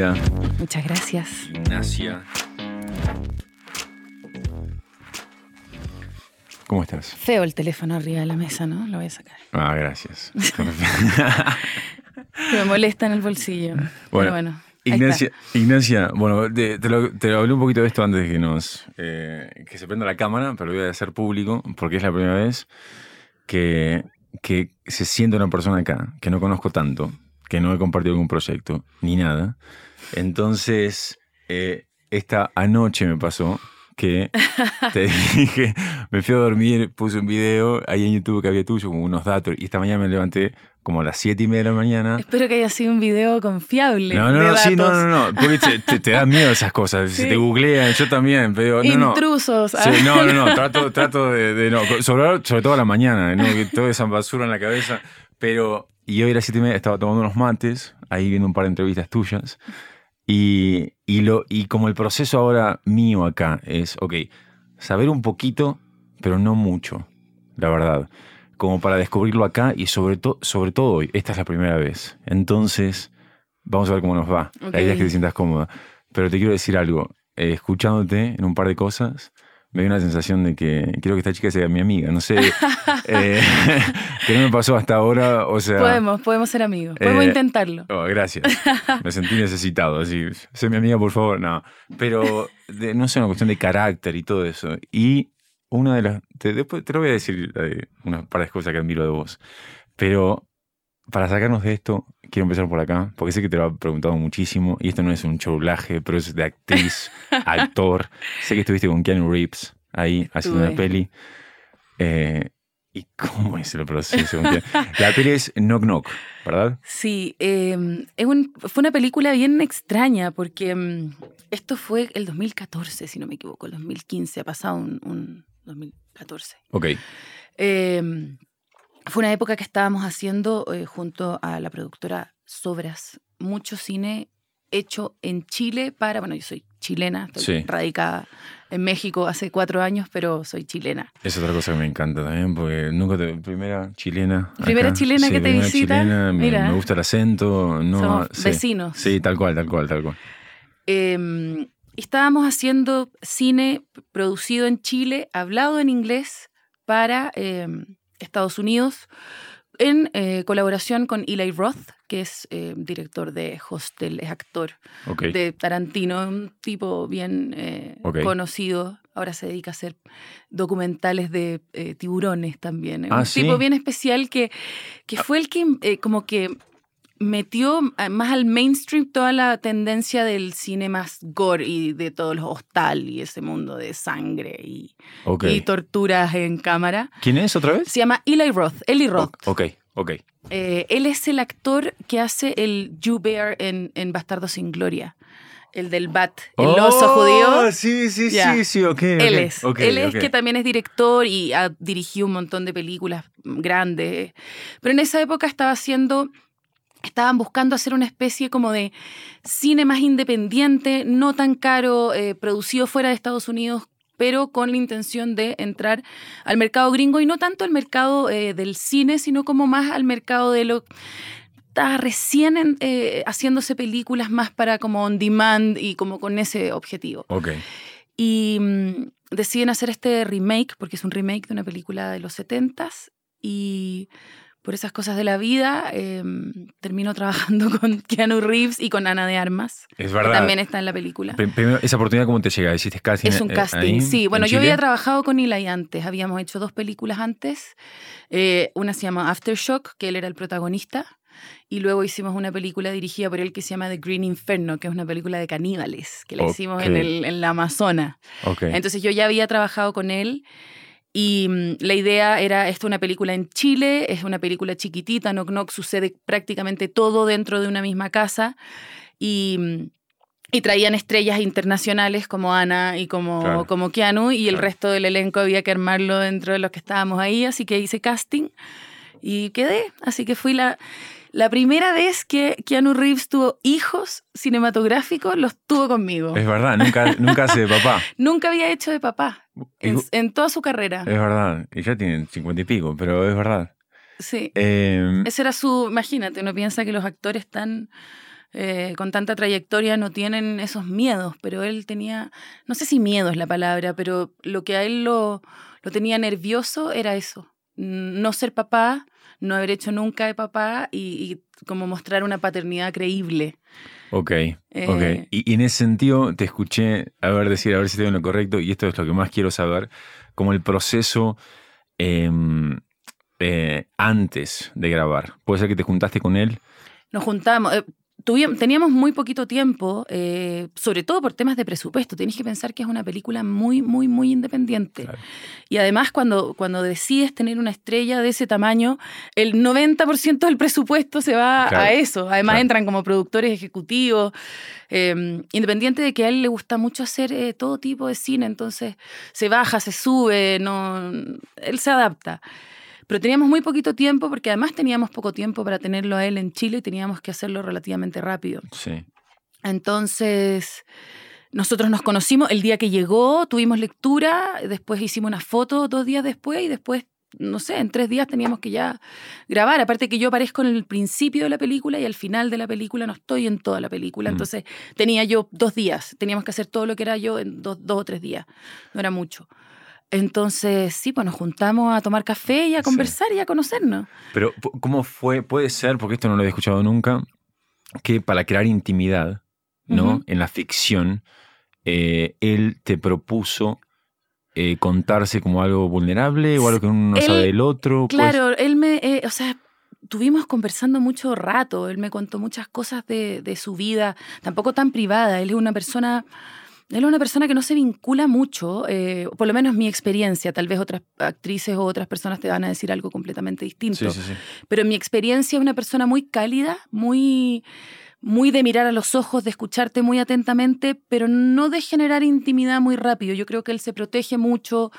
bienvenida. Muchas gracias. Ignacia. ¿Cómo estás? Feo el teléfono arriba de la mesa, ¿no? Lo voy a sacar. Ah, gracias. me molesta en el bolsillo. Bueno, bueno. Ignacia, Ignacia, bueno, te, lo, hablé un poquito de esto antes de que nos eh, que se prenda la cámara, pero lo voy a hacer público porque es la primera vez que, que se siente una persona acá, que no conozco tanto, que no he compartido ningún proyecto, ni nada. Entonces, eh, esta anoche me pasó que te dije, me fui a dormir, puse un video ahí en YouTube que había tuyo, con unos datos, y esta mañana me levanté como a las 7 y media de la mañana. Espero que haya sido un video confiable. No, no, no, sí, no, no, no, porque te, te, dan miedo esas cosas. Si te googlean, yo también, pero no, Intrusos. No. Sí, no, no, no, trato, trato de, no, sobre, sobre, todo a la mañana, ¿no? que toda esa basura en la cabeza. Pero, y hoy a las 7 y media estaba tomando unos mates, ahí viendo un par de entrevistas tuyas. Y, y, lo, y como el proceso ahora mío acá es, ok, saber un poquito, pero no mucho, la verdad. Como para descubrirlo acá y sobre, todo sobre todo hoy, esta es la primera vez. Entonces, vamos a ver cómo nos va. La idea es que te sientas cómoda. Pero te quiero decir algo, eh, escuchándote en un par de cosas, me dio una sensación de que quiero que esta chica sea mi amiga. No sé eh, qué no me pasó hasta ahora. O sea, podemos, podemos ser amigos. Podemos eh, intentarlo. Oh, gracias. Me sentí necesitado. Así, sé mi amiga, por favor. No. Pero no sé, una cuestión de carácter y todo eso. Y una de las. Te, después te lo voy a decir eh, una par de cosas que admiro de vos. Pero para sacarnos de esto, quiero empezar por acá, porque sé que te lo he preguntado muchísimo, y esto no es un showlaje, pero es de actriz, actor. Sé que estuviste con Keanu Reeves ahí haciendo una peli. Eh, ¿Y cómo es el proceso? La peli es Knock Knock, ¿verdad? Sí, em, es un, fue una película bien extraña porque em, esto fue el 2014, si no me equivoco, el 2015, ha pasado un, un 2014. Ok. Eh, fue una época que estábamos haciendo eh, junto a la productora Sobras mucho cine hecho en Chile para, bueno, yo soy chilena, estoy radicada en México hace cuatro años, pero soy chilena. Es otra cosa que me encanta también, porque nunca te, primera chilena. Primera chilena que te visita. me, gusta el acento. No, Somos vecinos. Sí, tal cual, tal cual, tal cual. Em, estábamos haciendo cine producido en Chile, hablado en inglés para em, Estados Unidos, en eh, colaboración con Eli Roth, que es eh, director de Hostel, es actor de Tarantino, un tipo bien eh, conocido. Ahora se dedica a hacer documentales de tiburones también. Ah, un tipo bien especial que, que fue el que como que metió más al mainstream toda la tendencia del cine más gore y de todos los hostal y ese mundo de sangre y, y torturas en cámara. ¿Quién es otra vez? Se llama Eli Roth, Eli Roth. Ok, ok. Eh, él es el actor que hace el You Bear en, en Bastardo sin Gloria. El del Bat, el oso oh, judío. Sí, sí, sí, sí, ok. Él es. él es que también es director y ha dirigido un montón de películas grandes. Pero en esa época estaba haciendo estaban buscando hacer una especie como de cine más independiente, no tan caro, eh, producido fuera de Estados Unidos, pero con la intención de entrar al mercado gringo y no tanto al mercado eh, del cine, sino como más al mercado de lo... Recién eh, haciéndose películas más para como on demand y como con ese objetivo. Ok. Y mm, deciden hacer este remake, porque es un remake de una película de los 70s, y por esas cosas de la vida, em, termino trabajando con Keanu Reeves y con Ana de Armas. Es verdad. Que también está en la película. Primero, ¿esa oportunidad cómo te llega? ¿Hiciste casting? Es un casting, sí. Bueno, yo había trabajado con Eli antes, habíamos hecho dos películas antes. Eh, una se llama Aftershock, que él era el protagonista. Y luego hicimos una película dirigida por él que se llama The Green Inferno, que es una película de caníbales, que la hicimos en, el, en la Amazona. Entonces yo ya había trabajado con él. Y mm, la idea era, esto una película en Chile, es una película chiquitita, Knock Knock sucede prácticamente todo dentro de una misma casa. Y, mm, y traían estrellas internacionales como Ana y como, como Keanu, y el resto del elenco había que armarlo dentro de los que estábamos ahí, así que hice casting y quedé. Así que fui la la primera vez que Keanu Reeves tuvo hijos cinematográficos, los tuvo conmigo. Es verdad, nunca, nunca hace de papá. nunca había hecho de papá en, toda su carrera. Es verdad, y ya tienen cincuenta y pico, pero es verdad. Sí. Eh, Ese era su, imagínate, uno piensa que los actores están eh, con tanta trayectoria no tienen esos miedos, pero él tenía, no sé si miedo es la palabra, pero lo que a él lo, lo tenía nervioso era eso, no ser papá, no haber hecho nunca de papá y, como mostrar una paternidad creíble. Ok, ok. Eh, y, en ese sentido te escuché, a ver, decir, a ver si estoy en lo correcto, y esto es lo que más quiero saber, como el proceso em, eh, antes de grabar. ¿Puede ser que te juntaste con él? Nos juntamos, teníamos muy poquito tiempo, eh, sobre todo por temas de presupuesto. Tienes que pensar que es una película muy, muy, muy independiente. Y además, cuando, cuando decides tener una estrella de ese tamaño, el 90% del presupuesto se va a eso. Además, entran como productores ejecutivos. Eh, independiente de que a él le gusta mucho hacer eh, todo tipo de cine, entonces se baja, se sube, no, él se adapta. Pero teníamos muy poquito tiempo porque además teníamos poco tiempo para tenerlo a él en Chile y teníamos que hacerlo relativamente rápido. Sí. Entonces, nosotros nos conocimos el día que llegó, tuvimos lectura, después hicimos una foto dos días después y después, no sé, en tres días teníamos que ya grabar. Aparte que yo aparezco en el principio de la película y al final de la película no estoy en toda la película. Mm. Entonces tenía yo dos días, teníamos que hacer todo lo que era yo en dos, dos o tres días, no era mucho. Entonces, sí, pues nos juntamos a tomar café y a conversar y a conocernos. Pero, ¿cómo fue? Puede ser, porque esto no lo he escuchado nunca, que para crear intimidad, ¿no? En la ficción, eh, él te propuso eh, contarse como algo vulnerable o algo que uno no sabe del otro. Pues claro, él me, eh, o sea, tuvimos conversando mucho rato, él me contó muchas cosas de, de su vida, tampoco tan privada, él es una persona él es una persona que no se vincula mucho, eh, por lo menos mi experiencia, tal vez otras actrices o otras personas te van a decir algo completamente distinto. Sí, sí, sí. Pero en mi experiencia es una persona muy cálida, muy, muy de mirar a los ojos, de escucharte muy atentamente, pero no de generar intimidad muy rápido. Yo creo que él se protege mucho,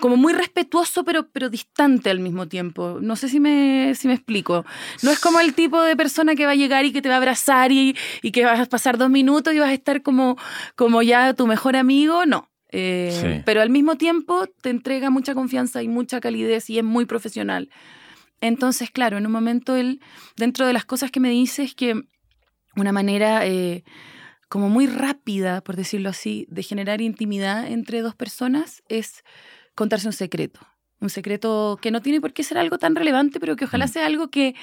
como muy respetuoso, pero, pero distante al mismo tiempo. No sé si me, si me explico. No es como el tipo de persona que va a llegar y que te va a abrazar y, y que vas a pasar dos minutos y vas a estar como, como ya tu mejor amigo. No. Eh, pero al mismo tiempo te entrega mucha confianza y mucha calidez y es muy profesional. Entonces, claro, en un momento él, dentro de las cosas que me dice es que una manera eh, como muy rápida, por decirlo así, de generar intimidad entre dos personas es contarse un secreto. Un secreto que no tiene por qué ser algo tan relevante, pero que ojalá mm. sea algo que,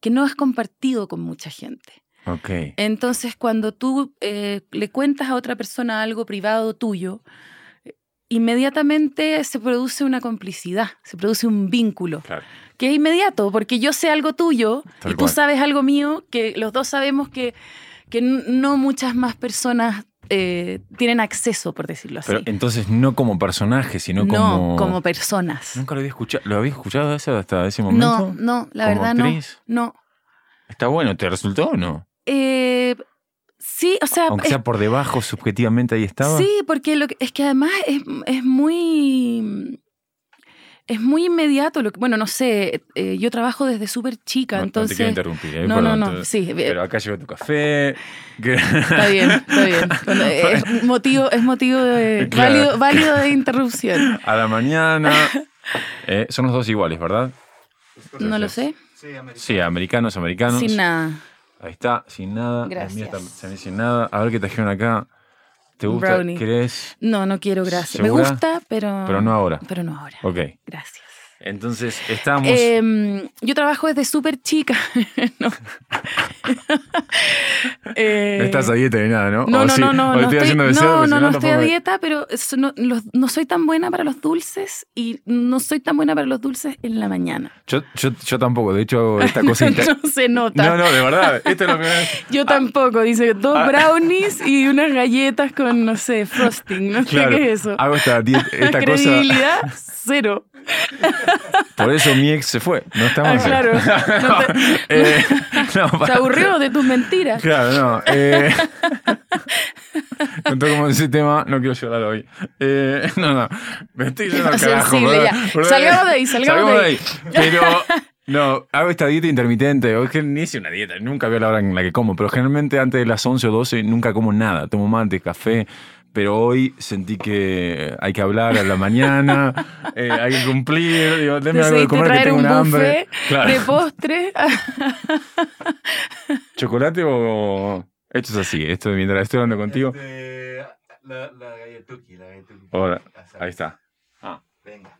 que no has compartido con mucha gente. Okay. Entonces, cuando tú eh, le cuentas a otra persona algo privado tuyo, inmediatamente se produce una complicidad, se produce un vínculo, que es inmediato, porque yo sé algo tuyo y tú sabes algo mío, que los dos sabemos que, que no muchas más personas eh, tienen acceso, por decirlo así. Pero entonces no como personaje, sino como... No, como personas. Nunca lo había escuchado. ¿Lo habías escuchado hasta ese momento? No, no, la verdad no. No. ¿Está bueno? ¿Te resultó o no? Eh, sí, o sea... Aunque sea por debajo, subjetivamente ahí estaba. Sí, porque lo es que además es, es muy es muy inmediato. Lo que, bueno, no sé, eh, yo trabajo desde súper chica, entonces... No te quiero interrumpir. ¿eh? No, no, no, sí. Eh, pero acá llegó tu café. Está bien, está bien. es motivo, es motivo de, válido, válido, de interrupción. A la mañana. son los dos iguales, ¿verdad? No lo sé. Sí, americanos, americanos. Sin nada. Ahí está, sin nada. Gracias. Sin nada. A ver qué trajeron acá. ¿Te gusta? Brownie. ¿Querés? No, no quiero, gracias. Me gusta, pero. Pero no ahora. Pero no ahora. Ok. Gracias. Entonces, estamos. Em, yo trabajo desde súper chica. no. Eh, no estás a dieta ni nada, ¿no? No, no, no, no. No, estoy, no, no, no estoy a dieta, pero no, no, soy tan buena para los dulces y no soy tan buena para los dulces en la mañana. Yo, yo, yo tampoco. De hecho, esta cosa. no se nota. No, no, de verdad. Esto es lo que Yo tampoco. Dice dos ah. brownies y unas galletas con, no sé, frosting. No sé qué es eso. Hago esta, esta Credibilidad, cero. Por eso mi ex se fue. No estamos. Ah, claro. Eh, se aburrió de tus mentiras. Claro, no. Eh, como ese tema, no quiero llorar hoy. Eh, no, no. Me estoy yendo carajo. Salgamos de ahí, salgamos, de ahí. Pero. No, hago esta dieta intermitente. Hoy que ni hice una dieta, nunca veo la hora en la que como, pero generalmente antes de las 11 o 12 nunca como nada. Tomo mate, café, pero hoy sentí que hay que hablar a la mañana, eh, hay que cumplir, digo, denme algo de comer que tengo un hambre. De postre. chocolate o...? Esto es así, esto mientras estoy hablando contigo. Este, la, la galletuki, la galletuki. Ahora, ahí está. Ah. Venga.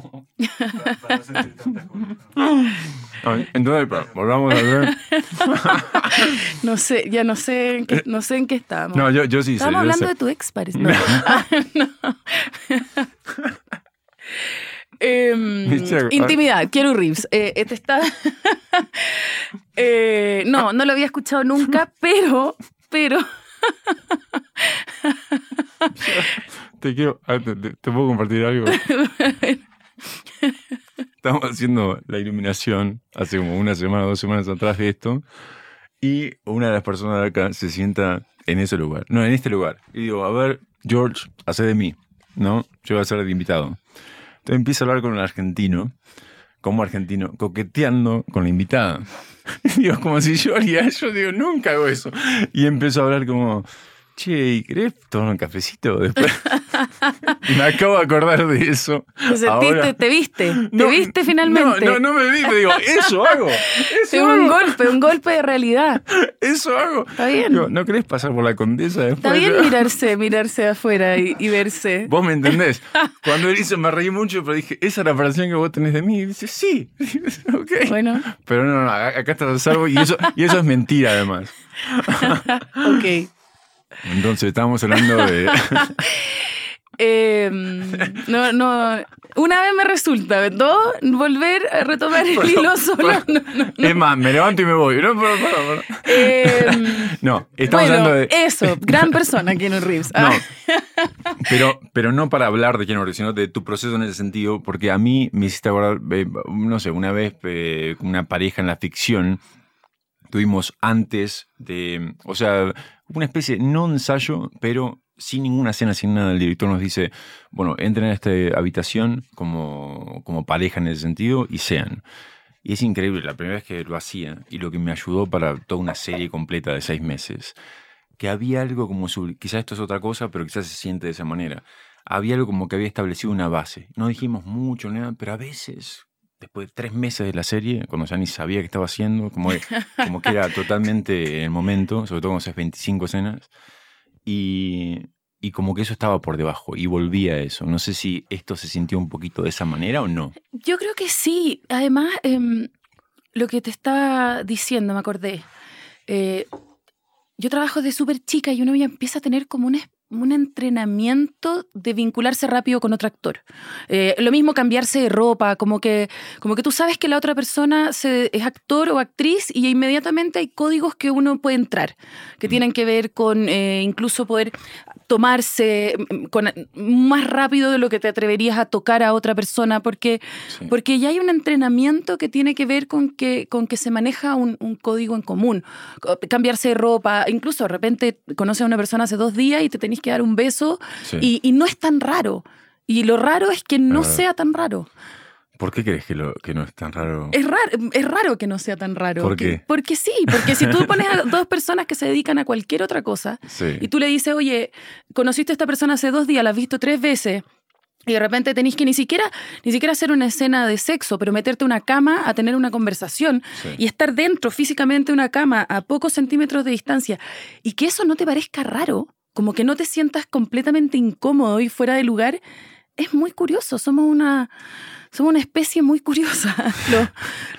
Para, para no sentir tanta culpa. Entonces, volvamos a ver. no sé, ya no sé en qué, no sé en qué estamos. No, yo, yo sí Estamos sé. yo hablando sé. de tu ex, parece. No. Ah, no. Em, Michelle, intimidad, Keanu Reeves. Eh, este está. Eh, no, no lo había escuchado nunca, pero. Pero. Te quiero. ah, te, te- te puedo compartir algo. Estamos haciendo la iluminación hace como una semana, dos semanas atrás de esto. Y una de las personas de acá se sienta en ese lugar. No, en este lugar. Y digo, a ver, George, hace de mí. ¿No? Yo voy a ser el invitado. Entonces empiezo a hablar con el argentino, como argentino, coqueteando con la invitada. digo, como si yo haría, yo digo, nunca hago eso. Y empezó a hablar como, che, ¿y ¿querés tomar un cafecito después? Me acabo de acordar de eso. Te sentiste, Ahora- te viste, te No, viste finalmente. No, no, no me vi, me digo, eso hago. Eso Fue un hago. golpe, un golpe de realidad. Eso hago. Está bien. Digo, ¿no querés pasar por la condesa después? Está bien mirarse, mirarse afuera y, y verse. Vos me entendés. Cuando él hizo me reí mucho, pero dije, esa es la percepción que vos tenés de mí. Y dice, sí. ok. Bueno, Pero no, no, acá acá estás a salvo y eso, y eso es mentira además. ok. Entonces estábamos hablando de... Eh, no, no. Una vez me resulta, dos, volver a retomar el hilo solo. No, no. Es más, me levanto y me voy. No. Eh, No, estamos bueno, hablando de... eso, gran persona, Keanu Reeves. No, Ah, pero, pero no para hablar de Keanu Reeves, sino de tu proceso en ese sentido, porque a mí me hiciste acordar, eh, no sé, una vez eh, una pareja en la ficción, tuvimos antes de, o sea, una especie, no ensayo, pero sin ninguna escena, sin nada, el director nos dice, bueno, entren a esta habitación como, como pareja en ese sentido y sean. Y es increíble, la primera vez que lo hacía y lo que me ayudó para toda una serie completa de seis meses, que había algo como, su, quizás esto es otra cosa, pero quizás se siente de esa manera. Había algo como que había establecido una base. No dijimos mucho, nada, pero a veces, después de tres meses de la serie, cuando ya ni sabía qué estaba haciendo, como que, como que era totalmente el momento, sobre todo cuando haces 25 escenas, y, y como que eso estaba por debajo, y volvía a eso. No sé si esto se sintió un poquito de esa manera o no. Yo creo que sí. Además, em, lo que te estaba diciendo, me acordé. Eh, yo trabajo de súper chica y uno ya empieza a tener como un, es- un entrenamiento de vincularse rápido con otro actor. Eh, lo mismo cambiarse de ropa, como que, como que tú sabes que la otra persona se- es actor o actriz y inmediatamente hay códigos que uno puede entrar, que tienen que ver con eh, incluso poder tomarse mm, con, más rápido de lo que te atreverías a tocar a otra persona, porque Sí. porque ya hay un entrenamiento que tiene que ver con que, con que se maneja un, un código en común. Co- Cambiarse de ropa, incluso de repente conoces a una persona hace dos días y te tenés que dar un beso Sí. y, y no es tan raro. Y lo raro es que no sea tan raro. ¿Por qué crees que, lo, que no es tan raro? Es raro, es raro que no sea tan raro. ¿Por Que- qué? Porque sí, porque si tú pones a dos personas que se dedican a cualquier otra cosa Sí. y tú le dices, oye, conociste a esta persona hace dos días, la has visto tres veces, y de repente tenés que ni siquiera, ni siquiera hacer una escena de sexo, pero meterte a una cama a tener una conversación Sí. y estar dentro físicamente de una cama a pocos centímetros de distancia y que eso no te parezca raro, como que no te sientas completamente incómodo y fuera de lugar, es muy curioso. Somos una, somos una especie muy curiosa, los,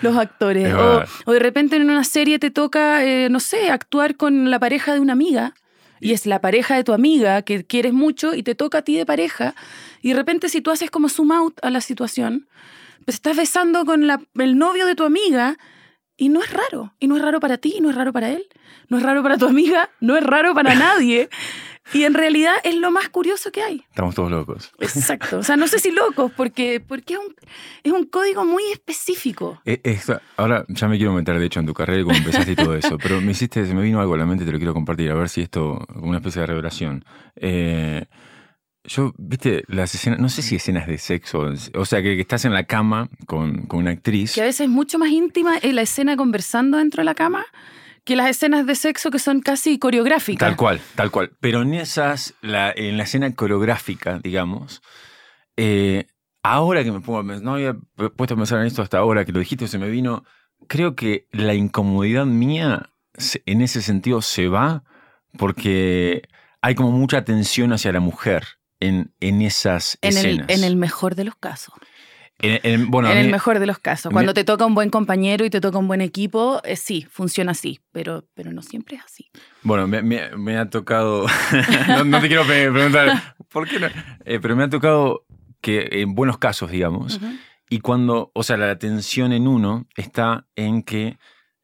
los actores. Es O, o de repente en una serie te toca, eh, no sé, actuar con la pareja de una amiga. Y es la pareja de tu amiga que quieres mucho y te toca a ti de pareja. Y de repente si tú haces como zoom out a la situación, pues estás besando con la- el novio de tu amiga y no es raro. Y no es raro para ti, y no es raro para él, no es raro para tu amiga, no es raro para nadie. Y en realidad es lo más curioso que hay. Estamos todos locos. Exacto. O sea, no sé si locos, porque, porque es, un, es un código muy específico. Eh, ahora ya me quiero meter, de hecho, en tu carrera y cómo empezaste y todo eso, pero me hiciste, se me vino algo a la mente te lo quiero compartir, a ver si esto, como una especie de revelación. Eh, yo, viste, las escenas, no sé si escenas de sexo, o sea, que, que estás en la cama con, con una actriz. Que a veces es mucho más íntima en la escena conversando dentro de la cama que las escenas de sexo que son casi coreográficas. Tal cual, tal cual. Pero en esas, la, en la escena coreográfica, digamos, eh, ahora que me pongo a pensar, no había puesto a pensar en esto hasta ahora que lo dijiste, se me vino, creo que la incomodidad mía en ese sentido se va porque hay como mucha atención hacia la mujer en, en esas en escenas. El, en el mejor de los casos. En, bueno, en el mejor de los casos. Cuando te toca un buen compañero y te toca un buen equipo, eh, sí, funciona así, pero, pero no siempre es así. Bueno, me, me, ha tocado, no, te quiero preguntar, ¿por qué no? Eh, pero me ha tocado que en buenos casos, digamos, y cuando, o sea, la atención en uno está en que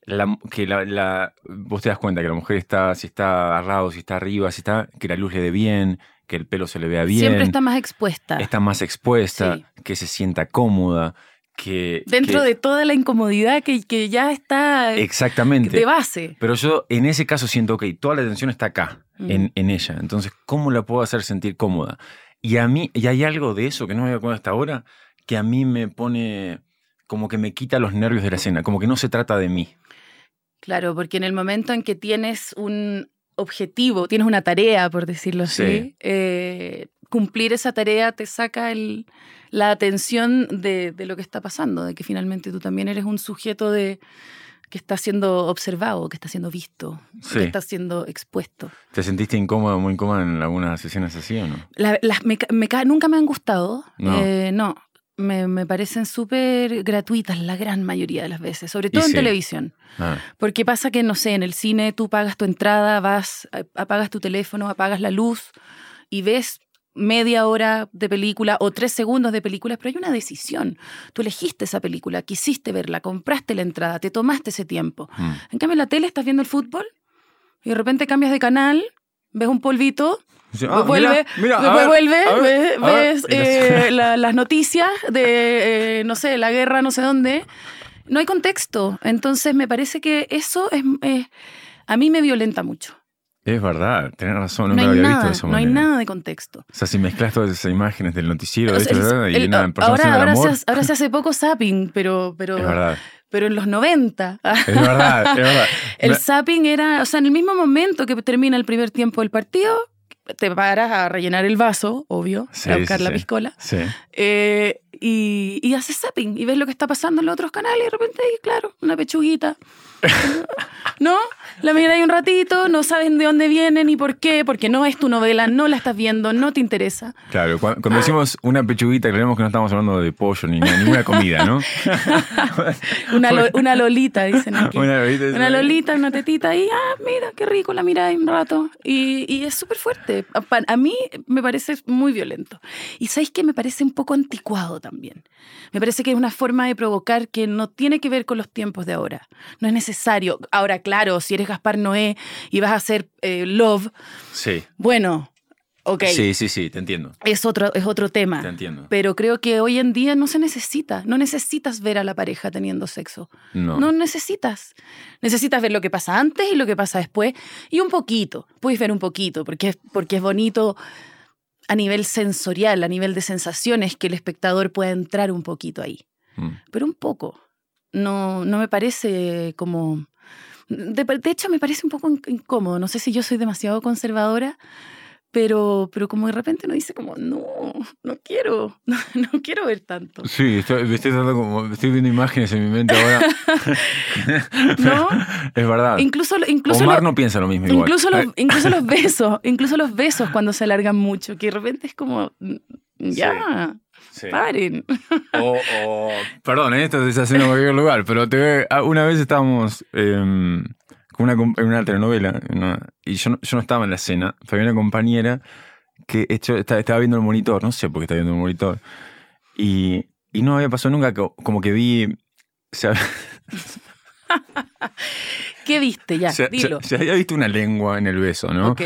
la, que la, vos te das cuenta que la mujer está, si está agarrado, si está arriba, si está, que la luz le dé bien, que el pelo se le vea bien. Siempre está más expuesta. Está más expuesta, que se sienta cómoda. Que, Dentro de toda la incomodidad que, que, ya está exactamente de base. Pero yo en ese caso siento que toda la atención está acá, en, en, ella. Entonces, ¿cómo la puedo hacer sentir cómoda? Y a mí, y hay algo de eso que no me había hasta ahora, que a mí me pone, como que me quita los nervios de la escena, como que no se trata de mí. Claro, porque en el momento en que tienes un objetivo, tienes una tarea, por decirlo así, eh, cumplir esa tarea te saca el, la atención de, lo que está pasando, de que finalmente tú también eres un sujeto de que está siendo observado, que está siendo visto, que está siendo expuesto. ¿Te sentiste incómodo, muy incómodo en algunas sesiones así o no? nunca me han gustado. no eh, me, parecen súper gratuitas la gran mayoría de las veces, sobre todo en televisión. Ah. Porque pasa que, no sé, en el cine tú pagas tu entrada, vas, apagas tu teléfono, apagas la luz y ves media hora de película o tres segundos de película, pero hay una decisión. Tú elegiste esa película, quisiste verla, compraste la entrada, te tomaste ese tiempo. Mm. En cambio, en la tele estás viendo el fútbol y de repente cambias de canal, ves un polvito Ah, vuelve, después vuelve, ves, eh, las noticias de, eh, no sé, la guerra, no sé dónde. No hay contexto. Entonces me parece que eso es, a mí me violenta mucho. Es verdad, tenés razón, no, había visto eso. No hay nada de contexto. O sea, si mezclas todas esas imágenes del noticiero, de y nada, ahora, ahora, se, ahora se hace poco zapping, pero, pero, pero en los 90. Es verdad, es verdad. el zapping era, o sea, en el mismo momento que termina el primer tiempo del partido, te paras a rellenar el vaso, obvio, a buscar la piscola. Eh, y, y, haces zapping y ves lo que está pasando en los otros canales y de repente, claro, una pechuguita. ¿No? La ahí un ratito, no saben de dónde viene ni por qué, porque no es tu novela, no la estás viendo, no te interesa. Claro, cuando, decimos una pechuguita, creemos que no estamos hablando de pollo ni ninguna comida, ¿no? una, lolita, dicen aquí. Una lolita, una, lolita, una tetita y, ah, mira, qué rico, la mira ahí un rato. Y, y es súper fuerte. A, mí me parece muy violento. Y ¿sabéis que me parece un poco anticuado también? Me parece que es una forma de provocar que no tiene que ver con los tiempos de ahora. No es necesario. Ahora, claro, si eres Gaspar Noé y vas a hacer eh, Love. Sí. Bueno, ok. Sí, sí, sí, te entiendo. Es otro, es otro tema. Te entiendo. Pero creo que hoy en día no se necesita. No necesitas ver a la pareja teniendo sexo. No. No necesitas. Necesitas ver lo que pasa antes y lo que pasa después. Y un poquito. Puedes ver un poquito, porque, porque es bonito a nivel sensorial, a nivel de sensaciones, que el espectador pueda entrar un poquito ahí. Mm. Pero un poco. No, no me parece como de, hecho, me parece un poco incómodo. No sé si yo soy demasiado conservadora, pero, pero como de repente uno dice como, no, no quiero, no, quiero ver tanto. Sí, estoy, estoy, como, estoy viendo imágenes en mi mente ahora. ¿No? Es verdad. Incluso, incluso Omar no piensa lo mismo incluso Los, incluso los besos, incluso los besos cuando se alargan mucho, que de repente es como, mm, ya. Paren. O, perdón, ¿eh? esto se está haciendo en cualquier lugar, pero te, ah, una vez estábamos con una, en una telenovela y yo no, yo no estaba en la escena, pero había una compañera que hecho, estaba, viendo el monitor, no sé por qué estaba viendo el monitor, y, y no había pasado nunca como que vi... ¿Qué viste ya? Dilo. Se, había visto una lengua en el beso, ¿no? Ok.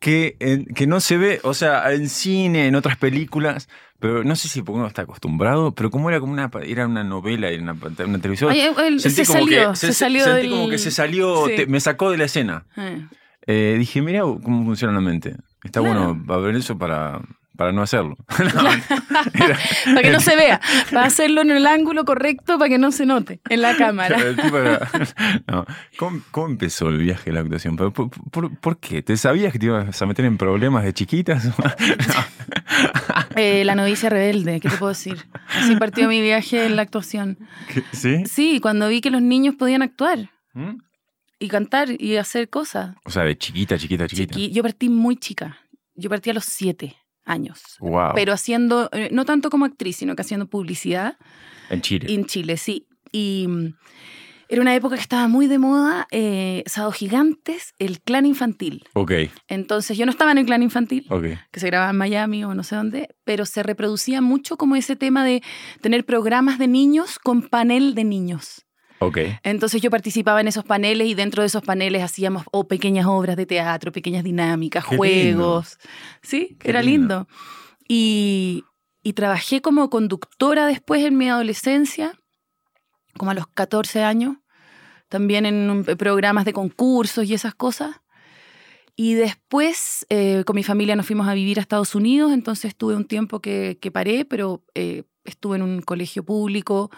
Que, que no se ve, o sea, en cine, en otras películas, pero no sé si porque uno está acostumbrado, pero como era como una era una novela, era una, una televisión. se, salió, se, salió sentí como que se salió, me sacó de la escena. Eh. Eh, dije, mira cómo funciona la mente. Está bueno bueno ver eso para, para no hacerlo. para que no se vea. Para hacerlo en el ángulo correcto para que no se note en la cámara. ¿Cómo, empezó el viaje de la actuación? ¿Por, qué? ¿Te sabías que te ibas a meter en problemas de chiquitas? Eh, la novicia rebelde, ¿qué te puedo decir? Así partió mi viaje en la actuación. ¿Sí? Sí, cuando vi que los niños podían actuar. ¿Mm? y cantar y hacer cosas. O sea, de chiquita, chiquita, chiquita. Chiqui- Yo partí muy chica. Yo partí a los siete años. Wow. Pero haciendo, eh, no tanto como actriz, sino que haciendo publicidad en Chile. en Chile, sí. Y mm, era una época que estaba muy de moda, eh, Sábado Gigantes, el clan infantil. Ok, Entonces yo no estaba en el clan infantil, ok. que se grababa en Miami o no sé dónde, pero se reproducía mucho como ese tema de tener programas de niños con panel de niños. Ok. Entonces yo participaba en esos paneles y dentro de esos paneles hacíamos o pequeñas obras de teatro, pequeñas dinámicas, Qué juegos. Sí, Qué era lindo. lindo. Y, y trabajé como conductora después en mi adolescencia, como a los 14 años, también en un- programas de concursos y esas cosas. Y después eh, con mi familia nos fuimos a vivir a Estados Unidos, entonces tuve un tiempo que, que paré, pero eh, estuve en un colegio público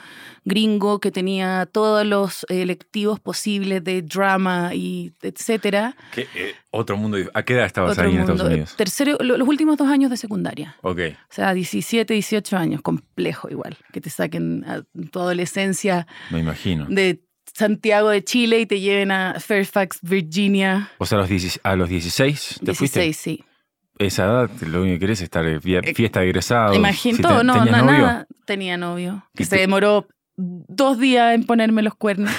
gringo que tenía todos los electivos posibles de drama y etcétera. ¿Qué, eh, otro mundo. ¿A qué edad estabas Otro ahí en mundo. Estados Unidos? Tercero, lo- los últimos dos años de secundaria. Ok. O sea, 17, 18 años, complejo igual, que te saquen a tu adolescencia Me imagino. de Santiago de Chile y te lleven a Fairfax, Virginia. O sea, a los, 16 a los 16 te 16, fuiste. sí. Esa edad, lo único que querés es estar en fie- Eh, fiesta de egresados. Imagino Si todo, te- no, ¿tenías na- novio? nada. Tenía novio, que ¿Y se tú? demoró dos días en ponerme los cuernos.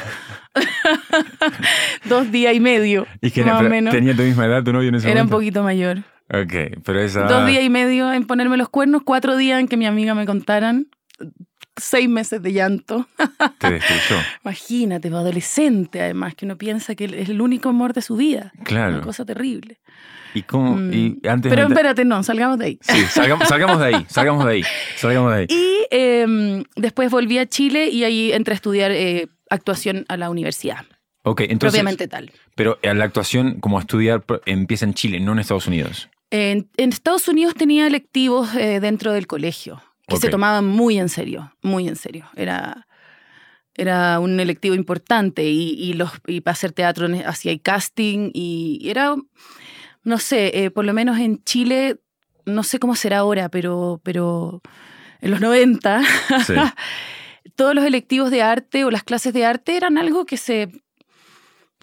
dos días y medio, ¿Y que más o pero menos. tenía tu misma edad tu novio en ese Era un momento? poquito mayor. Ok, pero esa Dos días y medio en ponerme los cuernos, cuatro días en que mi amiga me contaran, seis meses de llanto. te destruyó. Imagínate, adolescente además, que uno piensa que es el único amor de su vida. Una Claro. cosa terrible. ¿Y cómo? Mm. Y antes Pero de- espérate, no, salgamos de ahí. Sí, salgamos, salgamos de ahí, salgamos de ahí, salgamos de ahí. Y eh, después volví a Chile y ahí entré a estudiar eh, actuación a la universidad, Ok, entonces, propiamente tal. pero a la actuación como a estudiar empieza en Chile, no en Estados Unidos. En, en Estados Unidos tenía electivos eh, dentro del colegio que se Ok. tomaban muy en serio, muy en serio. Era, era un electivo importante y, y los, y para hacer teatro hacía casting y, era, no sé, eh, por lo menos en Chile, no sé cómo será ahora, pero, pero en los 90, Sí. todos los electivos de arte o las clases de arte eran algo que se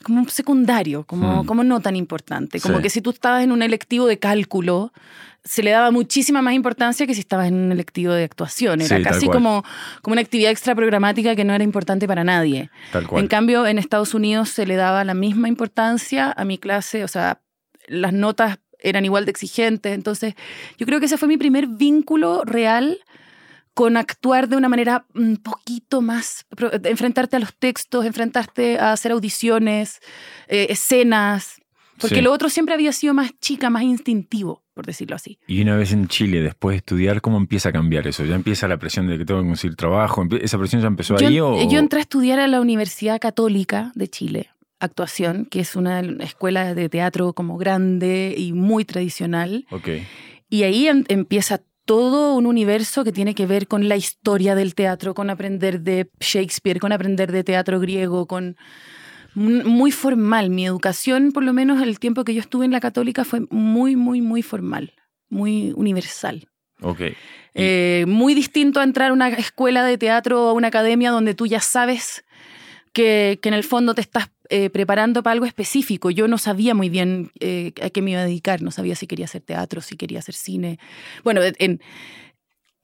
como un secundario, como, Hmm. como no tan importante. Como Sí. que si tú estabas en un electivo de cálculo, se le daba muchísima más importancia que si estabas en un electivo de actuación. Era Sí, casi como, como una actividad extra programática que no era importante para nadie. Tal cual. En cambio, en Estados Unidos se le daba la misma importancia a mi clase, o sea, las notas eran igual de exigentes. Entonces, yo creo que ese fue mi primer vínculo real con actuar de una manera un poquito más, enfrentarte a los textos, enfrentarte a hacer audiciones, eh, escenas, porque Sí. lo otro siempre había sido más chica, más instintivo, por decirlo así. Y una vez en Chile, después de estudiar, ¿cómo empieza a cambiar eso? ¿Ya empieza la presión de que tengo que conseguir trabajo? ¿Empie- ¿Esa presión ya empezó Yo, ahí o...? yo entré a estudiar a la Universidad Católica de Chile, actuación, que es una escuela de teatro como grande y muy tradicional. Ok. Y ahí em- empieza todo un universo que tiene que ver con la historia del teatro, con aprender de Shakespeare, con aprender de teatro griego, con muy formal. Mi educación, por lo menos el tiempo que yo estuve en la católica, fue muy, muy, muy formal, muy universal. Eh, muy distinto a entrar a una escuela de teatro o a una academia donde tú ya sabes que, que en el fondo te estás eh, preparando para algo específico. Yo no sabía muy bien eh, a qué me iba a dedicar, no sabía si quería hacer teatro, si quería hacer cine. Bueno, en,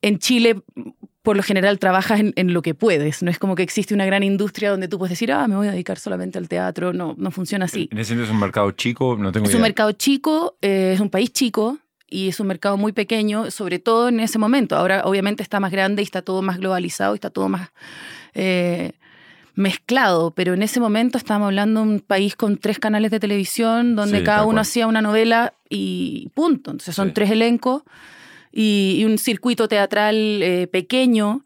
en Chile, por lo general, trabajas en, en lo que puedes. No es como que existe una gran industria donde tú puedes decir, ah, me voy a dedicar solamente al teatro. No, no funciona así. ¿En ese sentido es un mercado chico? No tengo Es un mercado chico, eh, es un país chico y es un mercado muy pequeño, sobre todo en ese momento. Ahora obviamente está más grande y está todo más globalizado y está todo más eh, mezclado, pero en ese momento estábamos hablando de un país con tres canales de televisión donde Sí, cada uno hacía una novela y punto. Entonces son Sí. tres elencos y, y un circuito teatral eh, pequeño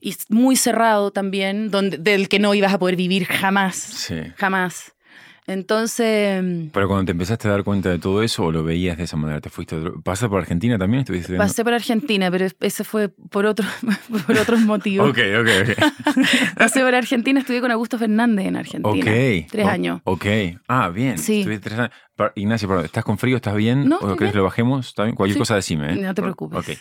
y muy cerrado también, donde, del que no ibas a poder vivir jamás, Sí. jamás. Entonces... Pero cuando te empezaste a dar cuenta de todo eso o lo veías de esa manera, ¿te fuiste otro... ¿Pasaste por Argentina también? ¿Estuviste? Pasé por Argentina, pero ese fue por, otro, por otros motivos. Ok, ok, ok. Pasé por Argentina, estudié con Augusto Fernández en Argentina. Ok. Tres O- años. Ok. Ah, bien. Sí. Estuviste tres años. Ignacio, perdón, ¿estás con frío? ¿Estás bien? No, ¿O querés que lo bajemos? ¿Está bien? Cualquier Sí. cosa decime. ¿eh? No te preocupes. Ok.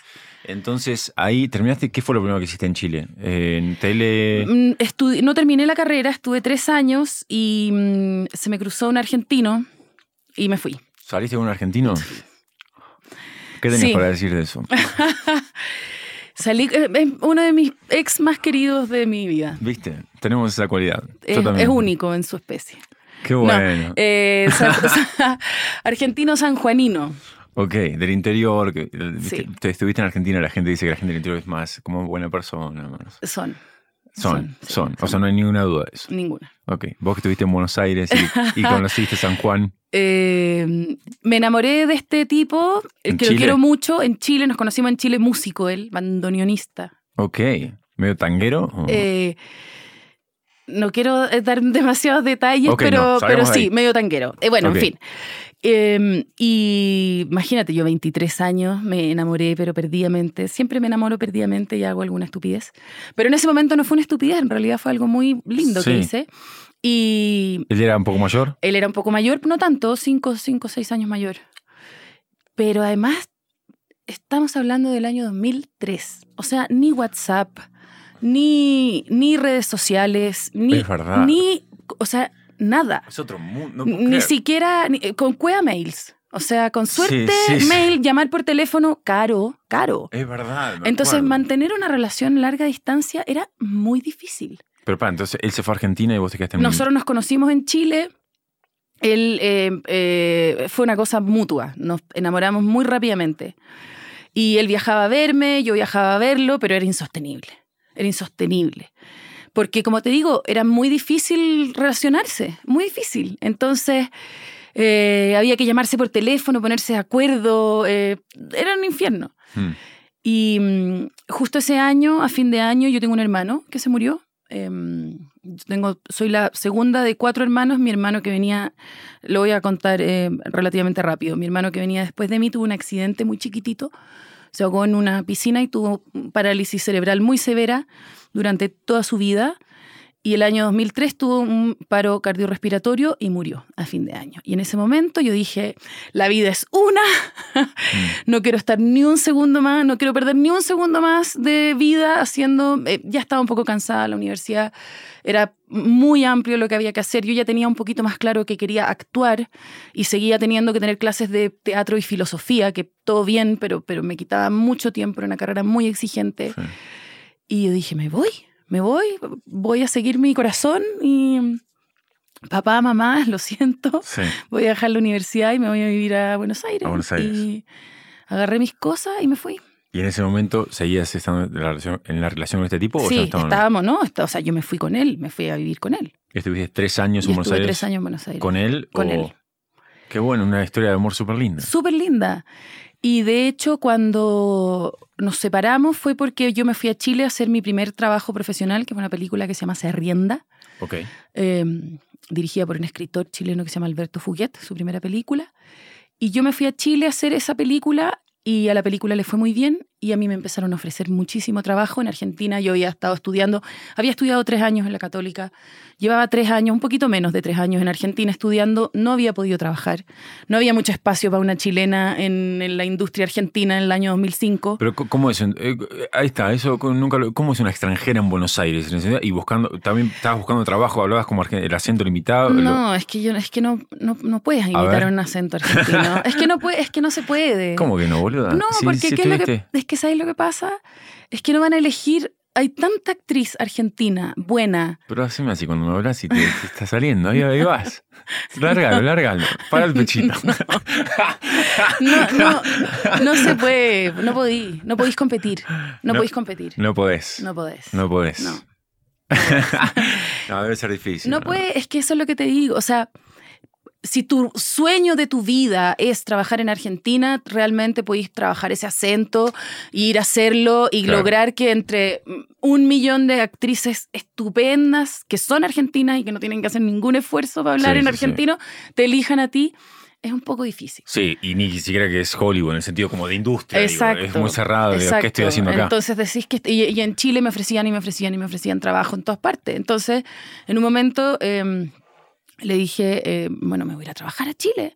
Entonces, ahí terminaste. ¿Qué fue lo primero que hiciste en Chile? ¿En tele? Mm, estudi- no terminé la carrera, estuve tres años y mm, se me cruzó un argentino y me fui. ¿Saliste con un argentino? ¿Qué tenías Sí. para decir de eso? Salí, eh, es uno de mis ex más queridos de mi vida. ¿Viste? Tenemos esa cualidad. Es, es único en su especie. Qué No, bueno. eh, san- argentino sanjuanino. Ok, del interior. Sí. Te estuviste en Argentina, la gente dice que la gente del interior es más como buena persona. más- Son. Son, sí, son. O sea, no hay ninguna duda de eso. Ninguna. Ok, vos que estuviste en Buenos Aires y, y conociste San Juan. Eh, me enamoré de este tipo, el ¿En que Chile? lo quiero mucho. En Chile, nos conocimos en Chile, músico él, bandoneonista. Ok, medio tanguero. o- Eh, no quiero eh, dar demasiados detalles, Ok, pero, no, pero sí, ahí. medio tanquero. Eh, bueno, Ok. en fin. Eh, y imagínate, yo 23 años me enamoré, pero perdidamente. Siempre me enamoro perdidamente y hago alguna estupidez. Pero en ese momento no fue una estupidez, en realidad fue algo muy lindo que Sí. hice. Y ¿Él era un poco mayor? él era un poco mayor, no tanto, 5, 5, 6 años mayor. Pero además, estamos hablando del año 2003. O sea, ni WhatsApp, ni, ni redes sociales, ni, Es verdad. ni, o sea, nada. Es otro mundo. Ni siquiera ni- con cueva mails. O sea, con suerte, sí, sí. mail, llamar por teléfono, caro, caro. Es verdad. Entonces, acuerdo. mantener una relación a larga distancia era muy difícil. Pero para, entonces él se fue a Argentina y vos te quedaste en Nosotros nos conocimos en Chile. Él eh, eh, fue una cosa mutua. Nos enamoramos muy rápidamente. Y él viajaba a verme, yo viajaba a verlo, pero era insostenible. Era insostenible. Porque, como te digo, era muy difícil relacionarse, muy difícil. Entonces, eh, había que llamarse por teléfono, ponerse de acuerdo. eh, era un infierno. Mm. Y mm, justo ese año, a fin de año, yo tengo un hermano que se murió. Em, tengo, soy la segunda de cuatro hermanos. Mi hermano que venía, lo voy a contar eh, relativamente rápido. Mi hermano que venía después de mí tuvo un accidente muy chiquitito. Se ahogó en una piscina y tuvo parálisis cerebral muy severa durante toda su vida. Y el año 2003 tuvo un paro cardiorrespiratorio y murió a fin de año. Y en ese momento yo dije, la vida es una, no quiero estar ni un segundo más, no quiero perder ni un segundo más de vida haciendo, eh, ya estaba un poco cansada la universidad, era muy amplio lo que había que hacer, yo ya tenía un poquito más claro que quería actuar y seguía teniendo que tener clases de teatro y filosofía, que todo bien, pero, pero me quitaba mucho tiempo, era una carrera muy exigente. Sí. Y yo dije, me voy, me voy, voy a seguir mi corazón y papá, mamá, lo siento, Sí. voy a dejar la universidad y me voy a vivir a Buenos Aires. A Buenos Aires. Y agarré mis cosas y me fui. ¿Y en ese momento seguías estando en la relación, en la relación con este tipo? o sí, ya estaban- estábamos, ¿no? O sea, yo me fui con él, me fui a vivir con él. ¿Estuviste tres años Y en Buenos Aires? tres años en Buenos Aires. ¿Con él? Con o- él. Qué bueno, una historia de amor súper linda. Súper linda. Y de hecho, cuando nos separamos fue porque yo me fui a Chile a hacer mi primer trabajo profesional, que fue una película que se llama Se Arrienda, Ok. eh, dirigida por un escritor chileno que se llama Alberto Fuguet, su primera película. Y yo me fui a Chile a hacer esa película y a la película le fue muy bien y a mí me empezaron a ofrecer muchísimo trabajo. En Argentina yo había estado estudiando, había estudiado tres años en la católica, llevaba tres años, un poquito menos de tres años en Argentina estudiando, no había podido trabajar, no había mucho espacio para una chilena en, en la industria argentina en el año 2005. Pero ¿cómo es? Eh, ahí está, eso nunca lo- ¿Cómo es una extranjera en Buenos Aires? Y buscando, también estabas buscando trabajo, hablabas como el acento limitado. lo- No, es que yo es que no, no, no puedes imitar un acento argentino. es que no puede, es que no se puede. ¿Cómo que no, boludo? No, porque ¿qué es, lo que, es que ¿sabes lo que pasa? Es que no van a elegir. Hay tanta actriz argentina buena. Pero haceme así cuando me hablas y te, te está saliendo. Ahí, ahí vas. Lárgalo, lárgalo. Para el pechito. No, no, no se puede. No podí. No podéis competir. No, No. podéis competir. No podés. No podés. No podés. No. No, debe ser difícil. No puede, es que eso es lo que te digo. O sea, si tu sueño de tu vida es trabajar en Argentina, realmente podéis trabajar ese acento, ir a hacerlo y Claro. lograr que entre un millón de actrices estupendas que son argentinas y que no tienen que hacer ningún esfuerzo para hablar Sí, en sí, argentino, te elijan a ti, es un poco difícil. Sí, y ni siquiera que es Hollywood, en el sentido como de industria. digo, Exacto. es muy cerrado. digo, ¿Qué Exacto. estoy haciendo acá? Entonces decís que... Y, y en Chile me ofrecían y me ofrecían y me ofrecían trabajo en todas partes. Entonces, en un momento... eh, le dije, eh, bueno, me voy a ir a trabajar a Chile.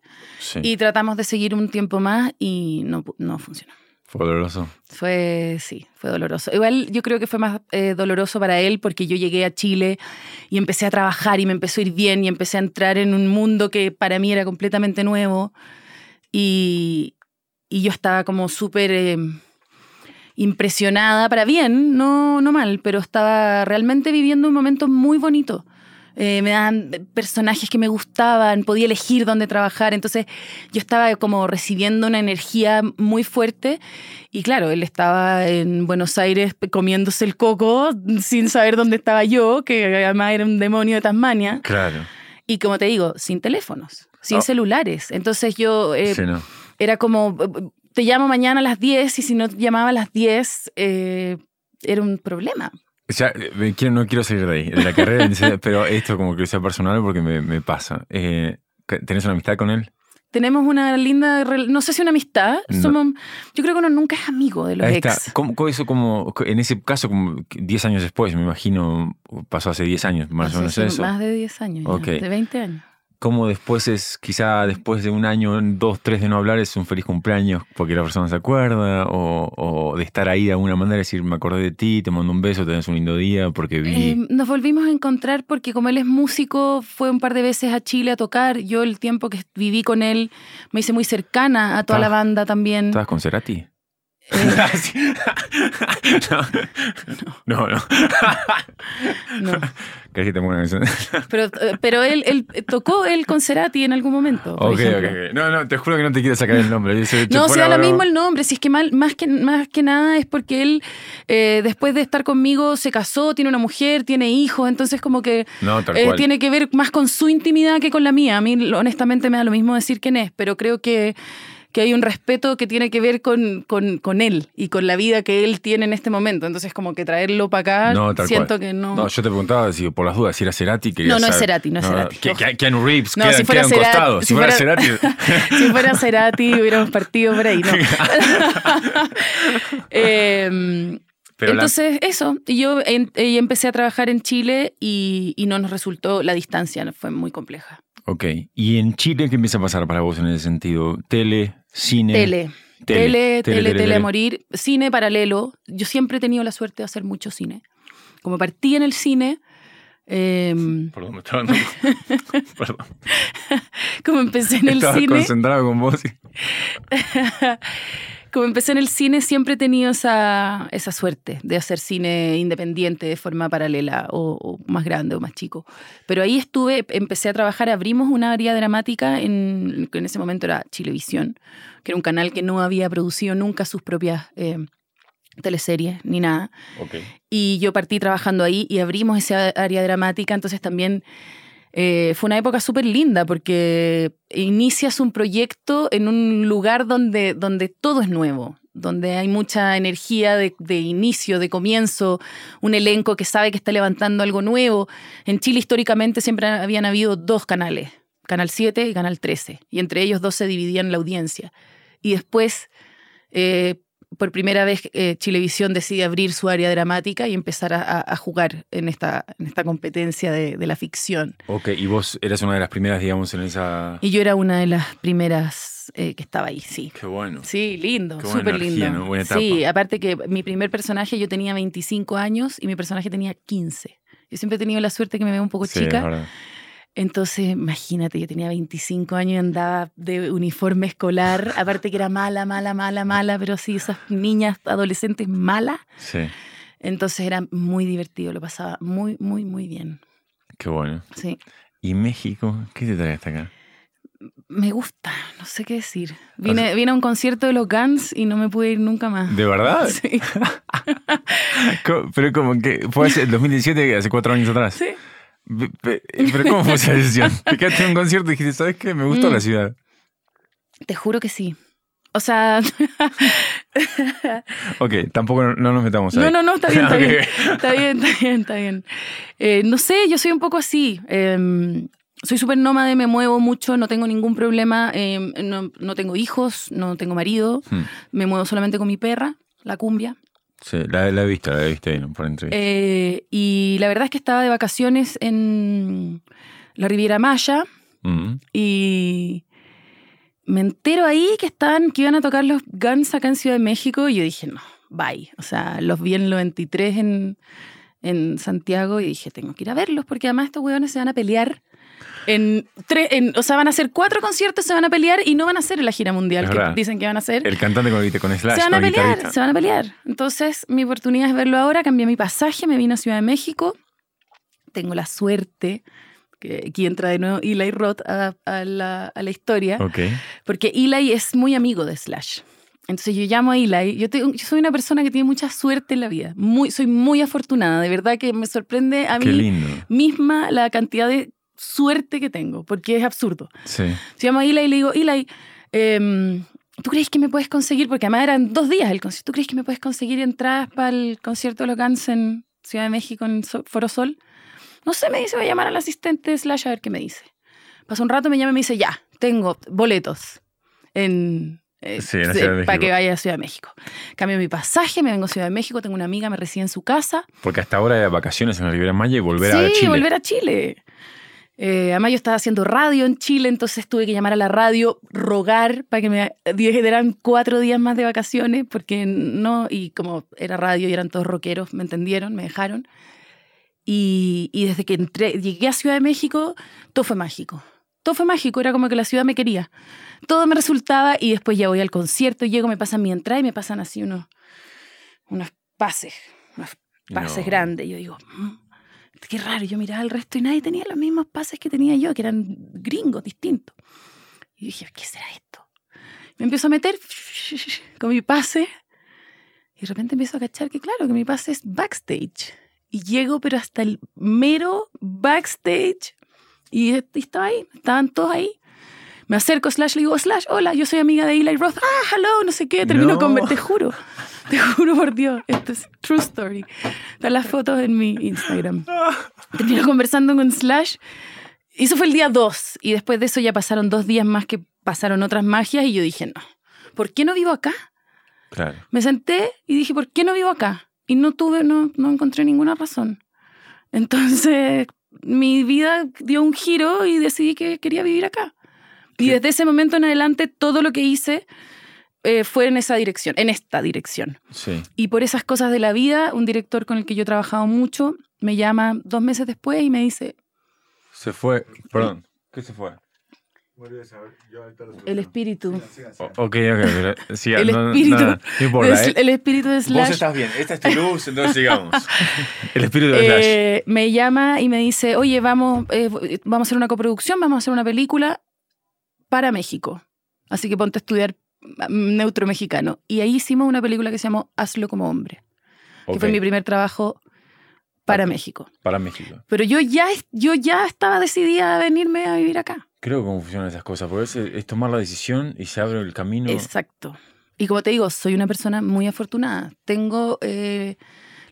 Y tratamos de seguir un tiempo más y no, no funcionó. ¿Fue doloroso? Fue, sí, fue doloroso. Igual yo creo que fue más eh, doloroso para él porque yo llegué a Chile y empecé a trabajar y me empezó a ir bien y empecé a entrar en un mundo que para mí era completamente nuevo y, y yo estaba como súper eh, impresionada para bien, no, no mal, pero estaba realmente viviendo un momento muy bonito. Eh, me daban personajes que me gustaban, podía elegir dónde trabajar, entonces yo estaba como recibiendo una energía muy fuerte y claro, él estaba en Buenos Aires comiéndose el coco sin saber dónde estaba yo, que además era un demonio de Tasmania. Claro. Y como te digo, sin teléfonos, sin oh. celulares. Entonces yo eh, era como, te llamo mañana a las 10 y si no te llamaba a las 10 eh, era un problema. Ya, no quiero salir de ahí, de la carrera, pero esto como que sea personal porque me, pasa. Eh, ¿Tenés una amistad con él? Tenemos una linda, no sé si una amistad, somos, yo creo que uno nunca es amigo de los ex. ¿Cómo, eso como, en ese caso, como 10 años después, me imagino, pasó hace 10 años, más o menos eso? Más de 10 años, de 20 años cómo después es, quizá después de un año, dos, tres de no hablar, es un feliz cumpleaños porque la persona se acuerda, o, de estar ahí de alguna manera, decir, me acordé de ti, te mando un beso, tenés un lindo día, porque vi... Eh, nos volvimos a encontrar porque como él es músico, fue un par de veces a Chile a tocar, yo el tiempo que viví con él me hice muy cercana a toda la banda también. ¿Estabas con Cerati? no, no. no. no. que te pero, eh, pero él, él, tocó él con Cerati en algún momento. ok, ok, No, no, te juro que no te quiero sacar el nombre. no, sea lo mismo el nombre. Si es que mal, más, que, más que nada es porque él, eh, después de estar conmigo, se casó, tiene una mujer, tiene hijos. Entonces, como que eh, tiene que ver más con su intimidad que con la mía. A mí, honestamente, me da lo mismo decir quién es, pero creo que que hay un respeto que tiene que ver con, con, él y con la vida que él tiene en este momento. Entonces, como que traerlo para acá, siento que no. No, yo te preguntaba si por las dudas si era Cerati. No, no es Cerati, no es Cerati. Keanu Reeves, no, si fuera Cerati, costado. Si, fuera, Cerati. si fuera Cerati, hubiéramos partido por ahí, ¿no? Em, entonces, eso, y yo empecé a trabajar en Chile y, y, no nos resultó, la distancia fue muy compleja. Ok, ¿y en Chile qué empieza a pasar para vos en ese sentido? ¿Tele, cine? Tele. Tele, tele, tele, a morir. Cine paralelo. Yo siempre he tenido la suerte de hacer mucho cine. Como partí en el cine. Em, Perdón, me estaba Perdón. Como empecé en el estaba cine. concentrado con vos. como empecé en el cine, siempre he tenido esa, esa suerte de hacer cine independiente de forma paralela o, más grande o más chico. Pero ahí estuve, empecé a trabajar, abrimos una área dramática en, que en ese momento era Chilevisión, que era un canal que no había producido nunca sus propias eh, teleseries ni nada. Y yo partí trabajando ahí y abrimos esa área dramática, entonces también eh, fue una época súper linda porque inicias un proyecto en un lugar donde, donde todo es nuevo, donde hay mucha energía de, inicio, de comienzo, un elenco que sabe que está levantando algo nuevo. En Chile históricamente siempre habían habido dos canales, Canal 7 y Canal 13, y entre ellos dos se dividían la audiencia. Y después eh, por primera vez eh, Chilevisión decide abrir su área dramática y empezar a, jugar en esta, en esta competencia de, la ficción. Ok, y vos eras una de las primeras, digamos, en esa... Y yo era una de las primeras eh, que estaba ahí, sí. Qué bueno. Sí, lindo, súper lindo. Sí, aparte que mi primer personaje yo tenía 25 años y mi personaje tenía 15. Yo siempre he tenido la suerte que me veo un poco sí, chica. Entonces, imagínate, yo tenía 25 años y andaba de uniforme escolar, aparte que era mala, mala, mala, mala, pero sí, esas niñas adolescentes malas. Sí. Entonces era muy divertido, lo pasaba muy, muy, muy bien. Qué bueno. Sí. ¿Y México? ¿Qué te trae hasta acá? Me gusta, no sé qué decir. Vine, vine a un concierto de los Guns y no me pude ir nunca más. ¿De verdad? Sí. Pero como que fue el 2017, hace cuatro años atrás. Sí. Pero ¿cómo fue esa decisión? Te quedaste en un concierto y dijiste, ¿sabes qué? Me gustó la mm. ciudad. Te juro que sí. O sea. ok, tampoco no nos metamos ahí. No, no, no, está bien, está bien. Está bien, está bien, está bien. Eh, no sé, yo soy un poco así. Em, soy súper nómade, me muevo mucho, no tengo ningún problema. Em, no, tengo hijos, no tengo marido. Hmm. Me muevo solamente con mi perra, la cumbia. Sí, la, he visto, la he visto por entrevista. Eh, y la verdad es que estaba de vacaciones en la Riviera Maya Mm. y me entero ahí que estaban, que iban a tocar los Guns acá en Ciudad de México y yo dije, no, bye. O sea, los vi en el 93 en, en Santiago y dije, tengo que ir a verlos porque además estos huevones se van a pelear. En tres, en, o sea, van a hacer cuatro conciertos, se van a pelear y no van a hacer la gira mundial Es que verdad. dicen que van a hacer. El cantante con, con Slash, se van a pelear, se van a pelear. Entonces, mi oportunidad es verlo ahora. Cambié mi pasaje, me vine a Ciudad de México. Tengo la suerte, que aquí entra de nuevo Eli Roth a, a la, a la historia, Ok. porque Eli es muy amigo de Slash. Entonces yo llamo a Eli. Yo, yo soy una persona que tiene mucha suerte en la vida. Muy, soy muy afortunada. De verdad que me sorprende a mí misma la cantidad de suerte que tengo, porque es absurdo. Sí. Se llama Eli y le digo, Eli, em, ¿tú crees que me puedes conseguir? Porque además eran dos días el concierto. ¿Tú crees que me puedes conseguir entradas para el concierto de los Guns en Ciudad de México, en Foro Sol? No sé, me dice, voy a llamar al asistente de Slash a ver qué me dice. Pasa un rato, me llama y me dice, ya, tengo boletos en... eh, Sí, en para que vaya a Ciudad de México. Cambio mi pasaje, me vengo a Ciudad de México, tengo una amiga, me recibe en su casa. Porque hasta ahora de vacaciones en la Riviera Maya y volver a sí, Chile. volver a Chile. Eh, además, yo estaba haciendo radio en Chile, entonces tuve que llamar a la radio, rogar para que me dieran cuatro días más de vacaciones, porque no, y como era radio y eran todos rockeros, me entendieron, me dejaron. Y, y desde que entré, llegué a Ciudad de México, todo fue mágico. Todo fue mágico, era como que la ciudad me quería. Todo me resultaba y después ya voy al concierto, llego, me pasan mi entrada y me pasan así unos, unos pases, unos pases No. grandes. Y yo digo, "Mm, qué raro, yo miraba al resto y nadie tenía los mismos pases que tenía yo, que eran gringos, distintos. Y dije, ¿qué será esto? Me empiezo a meter con mi pase y de repente empiezo a cachar que claro, que mi pase es backstage. Y llego pero hasta el mero backstage y, y estaba ahí, estaban todos ahí. Me acerco Slash, le digo, Slash, hola, yo soy amiga de Eli Roth. Ah, hello, no sé qué, termino No. con... Te juro, te juro por Dios, esto es true story. Están las fotos en mi Instagram. Termino conversando con Slash. Y eso fue el día 2. Y después de eso ya pasaron dos días más que pasaron otras magias. Y yo dije, no, ¿por qué no vivo acá? Claro. Me senté y dije, ¿por qué no vivo acá? Y no tuve, no, no encontré ninguna razón. Entonces, mi vida dio un giro y decidí que quería vivir acá. Y desde ese momento en adelante, todo lo que hice eh, fue en esa dirección, en esta dirección. Sí. Y por esas cosas de la vida, un director con el que yo he trabajado mucho me llama dos meses después y me dice, Se fue. Perdón. ¿Qué se fue? El espíritu. O- ok, ok. pero- siga, El no- espíritu. nada, no importa, Es- ¿eh? El espíritu de Vos Slash. estás bien. Esta es tu luz, entonces sigamos. El espíritu de Slash. Eh, me llama y me dice, oye, vamos, eh, vamos a hacer una coproducción, vamos a hacer una película para México. Así que ponte a estudiar mm, neutro mexicano. Y ahí hicimos una película que se llamó Hazlo como hombre, que fue mi primer trabajo para. México. Para México. Pero yo ya, yo ya estaba decidida a venirme a vivir acá. Creo cómo funcionan esas cosas. Porque es, es tomar la decisión y se abre el camino. Exacto. Y como te digo, soy una persona muy afortunada. Tengo eh,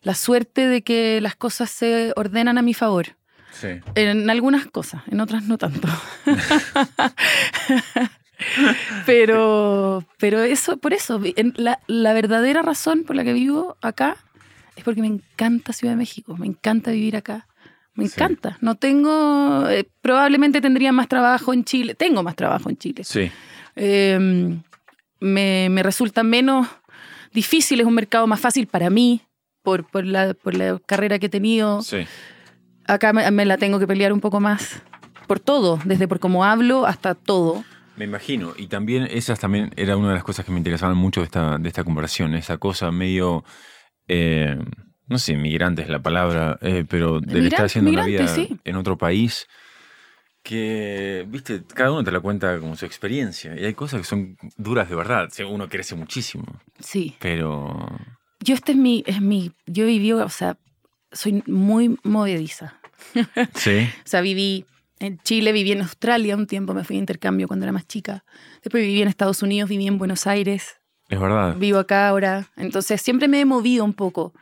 la suerte de que las cosas se ordenan a mi favor. Sí. En algunas cosas, en otras no tanto. pero, pero eso, por eso, la, la verdadera razón por la que vivo acá es porque me encanta Ciudad de México, me encanta vivir acá. Me Sí. encanta. No tengo, eh, probablemente tendría más trabajo en Chile. Tengo más trabajo en Chile. Sí. Eh, me, me resulta menos difícil, es un mercado más fácil para mí por, por, la, por la carrera que he tenido. Sí. Acá me, me la tengo que pelear un poco más por todo, desde por cómo hablo hasta todo. Me imagino. Y también, esas también era una de las cosas que me interesaban mucho de esta, de esta conversación. Esa cosa medio. eh, no sé, migrante es la palabra, eh, pero de Migra- estar haciendo una vida sí. en otro país. Que, viste, cada uno te la cuenta como su experiencia. Y hay cosas que son duras de verdad. Uno crece muchísimo. Sí. Pero. Yo este es mi, es mi, yo viví, o sea, soy muy movediza. Sí. O sea, viví en Chile, viví en Australia un tiempo, me fui de intercambio cuando era más chica. Después viví en Estados Unidos, viví en Buenos Aires, Es verdad. vivo acá ahora. Entonces siempre me he movido un poco.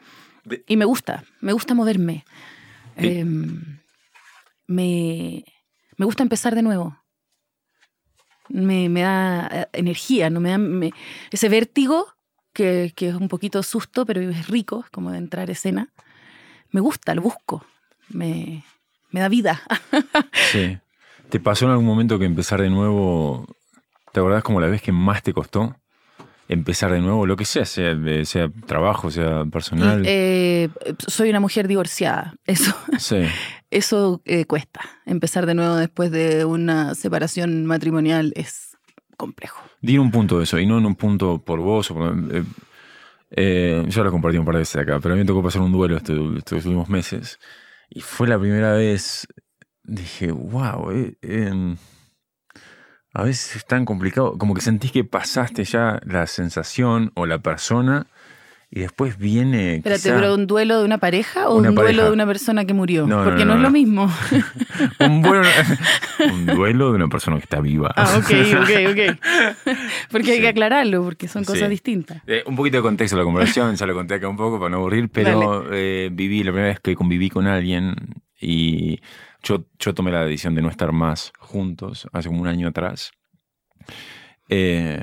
De- Y me gusta, me gusta moverme. Sí. Em, me, me gusta empezar de nuevo. Me, me da eh, energía, no me da me- ese vértigo que, que es un poquito susto, pero es rico, es como de entrar a escena. Me gusta, lo busco. Me, me da vida. sí. ¿Te pasó en algún momento que empezar de nuevo, te acordás como la vez que más te costó? Empezar de nuevo, lo que sea, sea, sea trabajo, sea personal. Eh, soy una mujer divorciada, eso. Sí. Eso eh, cuesta. Empezar de nuevo después de una separación matrimonial es complejo. Di un punto de eso, y no en un punto por vos. O eh, eh, yo lo compartí un par de veces acá, pero a mí me tocó pasar un duelo estos, últimos meses. Y fue la primera vez, dije, wow, eh, a veces es tan complicado, como que sentís que pasaste ya la sensación o la persona y después viene. Espérate, ¿pero un duelo de una pareja o un duelo de una persona que murió? Porque no, es lo mismo. un, duelo de una persona que está viva. Ah, ok, ok, ok. Porque hay que aclararlo, porque son cosas distintas. Eh, un poquito de contexto de la conversación, ya lo conté acá un poco para no aburrir, pero eh, viví la primera vez que conviví con alguien y yo, yo tomé la decisión de no estar más juntos hace como un año atrás. Eh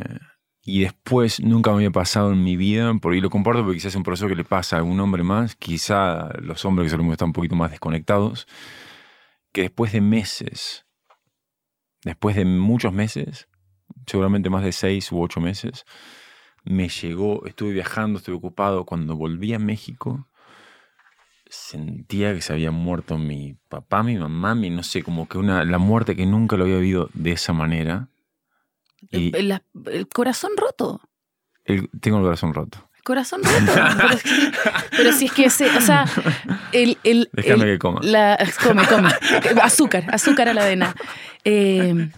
y después nunca me había pasado en mi vida, por ahí lo comparto porque quizás es un proceso que le pasa a algún hombre más, quizá los hombres que solemos estar un poquito más desconectados, que después de meses, después de muchos meses, seguramente más de seis u ocho meses, me llegó, estuve viajando, estuve ocupado, cuando volví a México, sentía que se había muerto mi papá, mi mamá, mi, no sé, como que una, la muerte que nunca lo había vivido de esa manera el, corazón roto. tengo el corazón roto. El corazón roto. pero, si es que ese, o sea, el, el Déjame que coma. come, come. Azúcar, azúcar a la avena. Eh,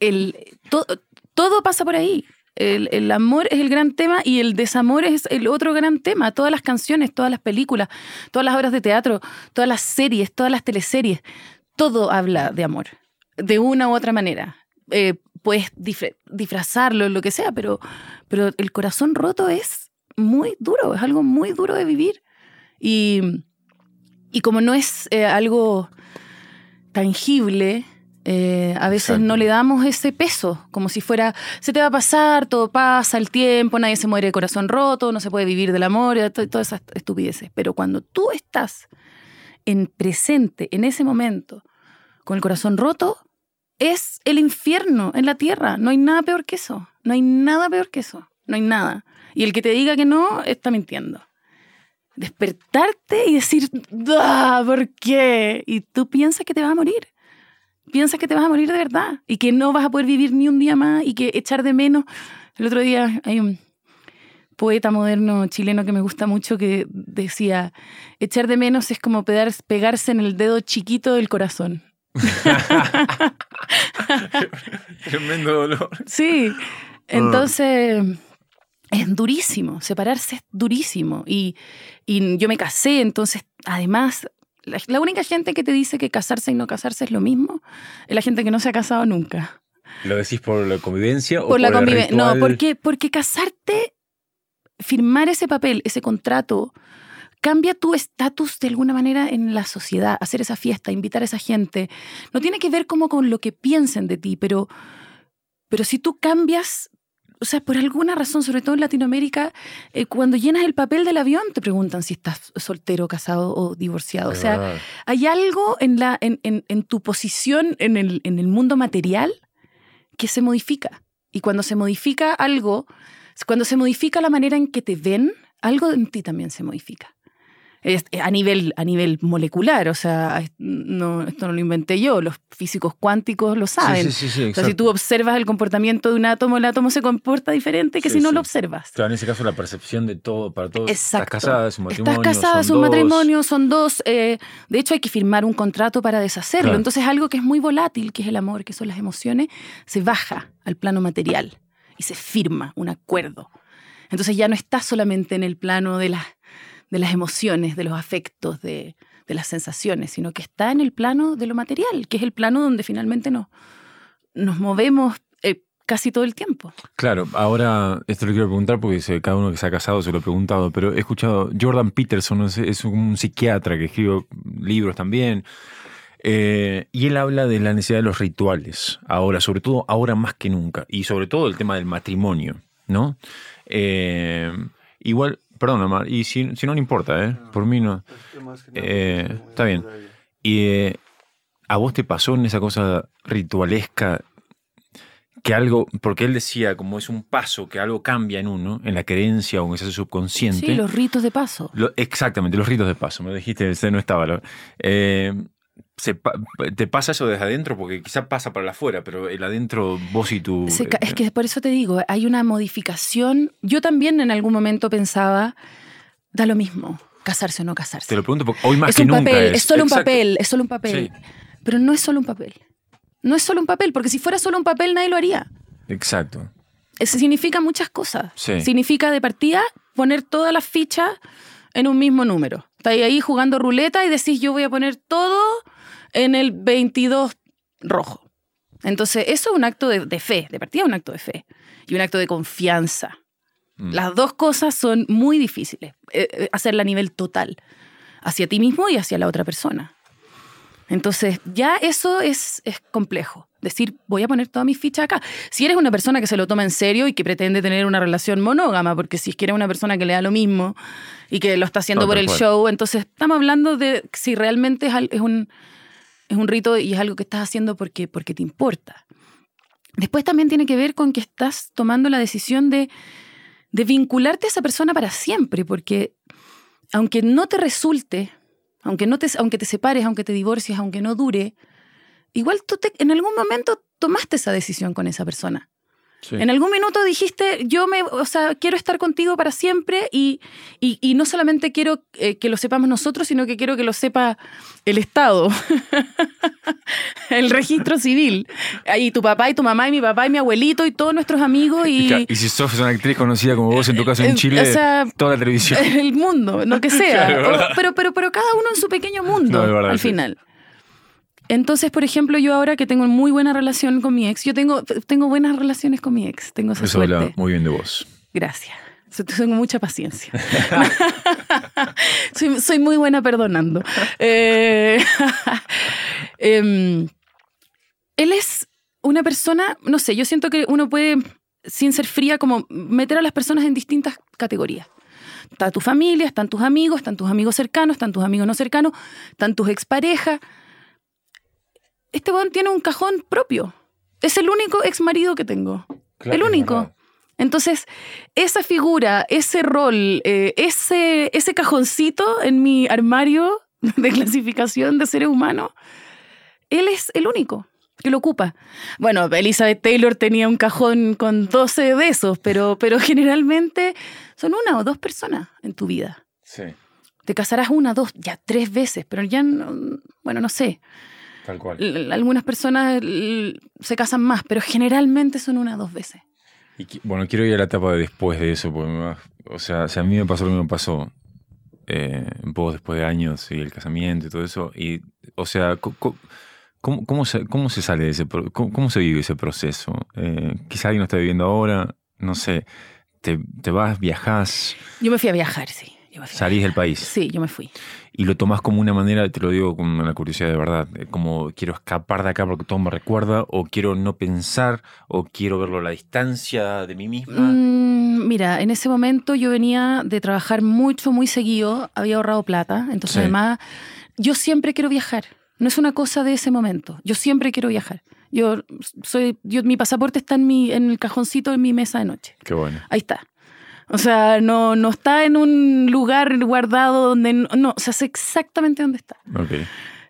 el, todo pasa por ahí. El, el, amor es el gran tema y el desamor es el otro gran tema. Todas las canciones, todas las películas, todas las obras de teatro, todas las series, todas las teleseries, todo habla de amor, de una u otra manera. Eh, puedes disfrazarlo, lo que sea, pero, pero el corazón roto es muy duro, es algo muy duro de vivir. Y, y como no es eh, algo tangible, eh, a veces no le damos ese peso, como si fuera, se te va a pasar, todo pasa, el tiempo, nadie se muere de corazón roto, no se puede vivir del amor, todas esas estupideces. Pero cuando tú estás en presente, en ese momento, con el corazón roto, es el infierno en la tierra. No hay nada peor que eso. No hay nada peor que eso. No hay nada. Y el que te diga que no, está mintiendo. Despertarte y decir, ¡Ah, ¿por qué? Y tú piensas que te vas a morir. Piensas que te vas a morir de verdad. Y que no vas a poder vivir ni un día más y que echar de menos. El otro día hay un poeta moderno chileno que me gusta mucho que decía, echar de menos es como pegarse en el dedo chiquito del corazón. Tremendo dolor. Sí, entonces es durísimo, separarse es durísimo. Y, yo me casé, entonces además la, única gente que te dice que casarse y no casarse es lo mismo es la gente que no se ha casado nunca. ¿Lo decís por la convivencia o por, la convivencia? No, porque, porque casarte, firmar ese papel, ese contrato, cambia tu estatus de alguna manera en la sociedad, hacer esa fiesta, invitar a esa gente. No tiene que ver como con lo que piensen de ti, pero, pero si tú cambias, o sea, por alguna razón, sobre todo en Latinoamérica, eh, cuando llenas el papel del avión te preguntan si estás soltero, casado o divorciado. O sea, hay algo en, la, en, en, tu posición en el, en el mundo material que se modifica. Y cuando se modifica algo, cuando se modifica la manera en que te ven, algo en ti también se modifica a, nivel, a nivel molecular, o sea, no, esto no lo inventé yo, los físicos cuánticos lo saben. Sí, sí, o sea, si tú observas el comportamiento de un átomo, el átomo se comporta diferente que si no lo observas. Claro, en ese caso la percepción de todo, para todos. Exacto. Estás casada, es un matrimonio. Estás casada, es un matrimonio, son dos. Eh, de hecho, hay que firmar un contrato para deshacerlo. Entonces, algo que es muy volátil, que es el amor, que son las emociones, se baja al plano material y se firma un acuerdo. Entonces ya no está solamente en el plano de las de las emociones, de los afectos, de, las sensaciones, sino que está en el plano de lo material, que es el plano donde finalmente nos, nos movemos eh, casi todo el tiempo. Claro, ahora esto lo quiero preguntar porque cada uno que se ha casado se lo ha preguntado, pero he escuchado, Jordan Peterson es, un psiquiatra que escribe libros también, eh, y él habla de la necesidad de los rituales, ahora, sobre todo ahora más que nunca, y sobre todo el tema del matrimonio, ¿no? Eh, igual Perdón, Omar, y si, no, no importa, ¿eh? Por mí no. Eh, está bien. ¿Y eh, a vos te pasó en esa cosa ritualesca que algo, porque él decía como es un paso, que algo cambia en uno, en la creencia o en ese subconsciente. Sí, los ritos de paso. exactamente, los ritos de paso, me dijiste, ese no estaba. Eh, ¿Te pasa eso desde adentro? Porque quizá pasa para afuera, pero el adentro, vos y tú... es eh, que por eso te digo, hay una modificación. Yo también en algún momento pensaba, da lo mismo, casarse o no casarse. Te lo pregunto porque hoy más es que un nunca papel, es, solo un papel, es solo un papel. Pero no es solo un papel. No es solo un papel, porque si fuera solo un papel nadie lo haría. Exacto. Eso significa muchas cosas. Significa de partida poner todas las fichas en un mismo número. Estáis ahí jugando ruleta y decís yo voy a poner todo en el 22 rojo. Entonces eso es un acto de, fe, de partida es un acto de fe y un acto de confianza. Mm. Las dos cosas son muy difíciles, eh, eh, hacerla a nivel total, hacia ti mismo y hacia la otra persona. Entonces, ya eso es, es complejo. Decir, voy a poner toda mi ficha acá. Si eres una persona que se lo toma en serio y que pretende tener una relación monógama, porque si quieres una persona que le da lo mismo y que lo está haciendo por el show, entonces estamos hablando de si realmente es, un, es un rito y es algo que estás haciendo porque, porque te importa. Después también tiene que ver con que estás tomando la decisión de, de vincularte a esa persona para siempre, porque aunque no te resulte aunque, no te, aunque te separes, aunque te divorcies, aunque no dure, igual tú en algún momento tomaste esa decisión con esa persona. En algún minuto dijiste, yo me, o sea, quiero estar contigo para siempre y, y, no solamente quiero eh, que lo sepamos nosotros, sino que quiero que lo sepa el Estado, el registro civil. Ahí tu papá y tu mamá y mi papá y mi abuelito y todos nuestros amigos. Y, y si sos una actriz conocida como vos, en tu caso en eh, Chile, toda la televisión. El mundo, lo que sea. pero, pero, pero cada uno en su pequeño mundo, al final. Entonces, por ejemplo, yo ahora que tengo muy buena relación con mi ex, yo tengo, tengo buenas relaciones con mi ex, tengo esa Eso habla muy bien de vos. Gracias. Tengo mucha paciencia. soy, muy buena perdonando. Eh, em, él es una persona, no sé, yo siento que uno puede, sin ser fría, como meter a las personas en distintas categorías. Está tu familia, están tus amigos, están tus amigos cercanos, están tus amigos no cercanos, están tus exparejas este weón tiene un cajón propio. Es el único ex marido que tengo. el único. Entonces, esa figura, ese rol, eh, ese, ese cajoncito en mi armario de clasificación de seres humanos, él es el único que lo ocupa. Bueno, Elizabeth Taylor tenía un cajón con 12 de esos, pero, pero generalmente son una o dos personas en tu vida. Sí. Te casarás una, dos, ya tres veces, pero ya, no, bueno, no sé. Tal cual. Algunas personas se casan más, pero generalmente son una o dos veces. Y, bueno, quiero ir a la etapa de después de eso, porque o sea, si a mí me pasó lo que me pasó, eh, un poco después de años y el casamiento y todo eso, y, o sea, ¿cómo, cómo, se, cómo se sale de ese, cómo, se vive ese proceso? Eh, quizá alguien no está viviendo ahora, no sé, te, te vas, viajas. Yo me fui a viajar, sí. Salís del país. Sí, yo me fui. Y lo tomás como una manera, te lo digo con la curiosidad de verdad, eh, como quiero escapar de acá porque todo me recuerda, o quiero no pensar, o quiero verlo a la distancia de mí misma. Mm, mira, en ese momento yo venía de trabajar mucho, muy seguido, había ahorrado plata, entonces además yo siempre quiero viajar. No es una cosa de ese momento. Yo siempre quiero viajar. Yo soy, yo, mi pasaporte está en mi, en el cajoncito de mi mesa de noche. Qué bueno. Ahí está. O sea, no, no está en un lugar guardado donde no, no o sea, sé exactamente dónde está. Okay.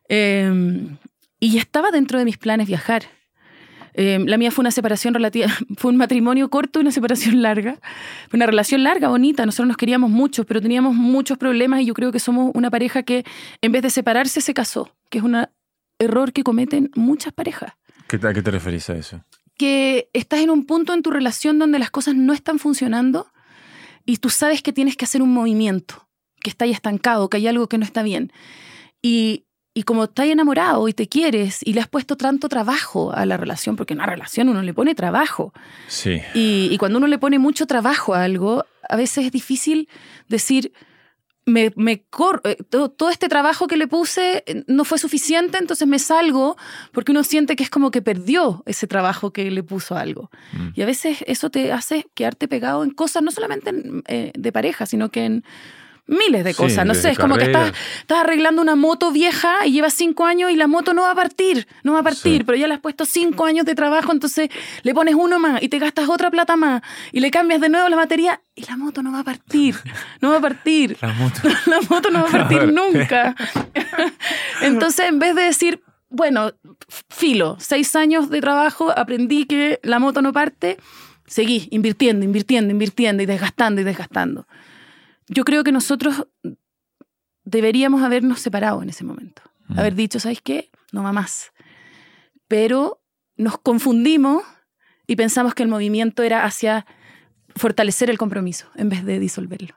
Em, y estaba dentro de mis planes viajar. Em, la mía fue una separación relativa, fue un matrimonio corto y una separación larga. Fue una relación larga, bonita. Nosotros nos queríamos mucho, pero teníamos muchos problemas y yo creo que somos una pareja que en vez de separarse se casó, que es un error que cometen muchas parejas. ¿Qué, ¿A qué te referís a eso? Que estás en un punto en tu relación donde las cosas no están funcionando y tú sabes que tienes que hacer un movimiento, que está ahí estancado, que hay algo que no está bien. Y, y como estás enamorado y te quieres y le has puesto tanto trabajo a la relación, porque en una relación uno le pone trabajo. Sí. Y, y cuando uno le pone mucho trabajo a algo, a veces es difícil decir, me, me eh, todo, este trabajo que le puse eh, no fue suficiente, entonces me salgo porque uno siente que es como que perdió ese trabajo que le puso algo. Mm. Y a veces eso te hace quedarte pegado en cosas no solamente eh, de pareja, sino que en miles de Sí, cosas. no sé, es como que estás, estás arreglando una moto vieja y llevas cinco años y la moto no va a partir, no va a partir, Sí. pero ya le has puesto cinco años de trabajo, entonces le pones uno más y te gastas otra plata más y le cambias de nuevo la batería y la moto no va a partir, no va a partir. La moto. La moto no va a partir nunca. Entonces, en vez de decir, bueno, filo, seis años de trabajo, aprendí que la moto no parte, seguí invirtiendo, invirtiendo, invirtiendo y desgastando y desgastando. Yo creo que nosotros deberíamos habernos separado en ese momento. Mm. Haber dicho, ¿sabes qué? No va más. Pero nos confundimos y pensamos que el movimiento era hacia fortalecer el compromiso en vez de disolverlo.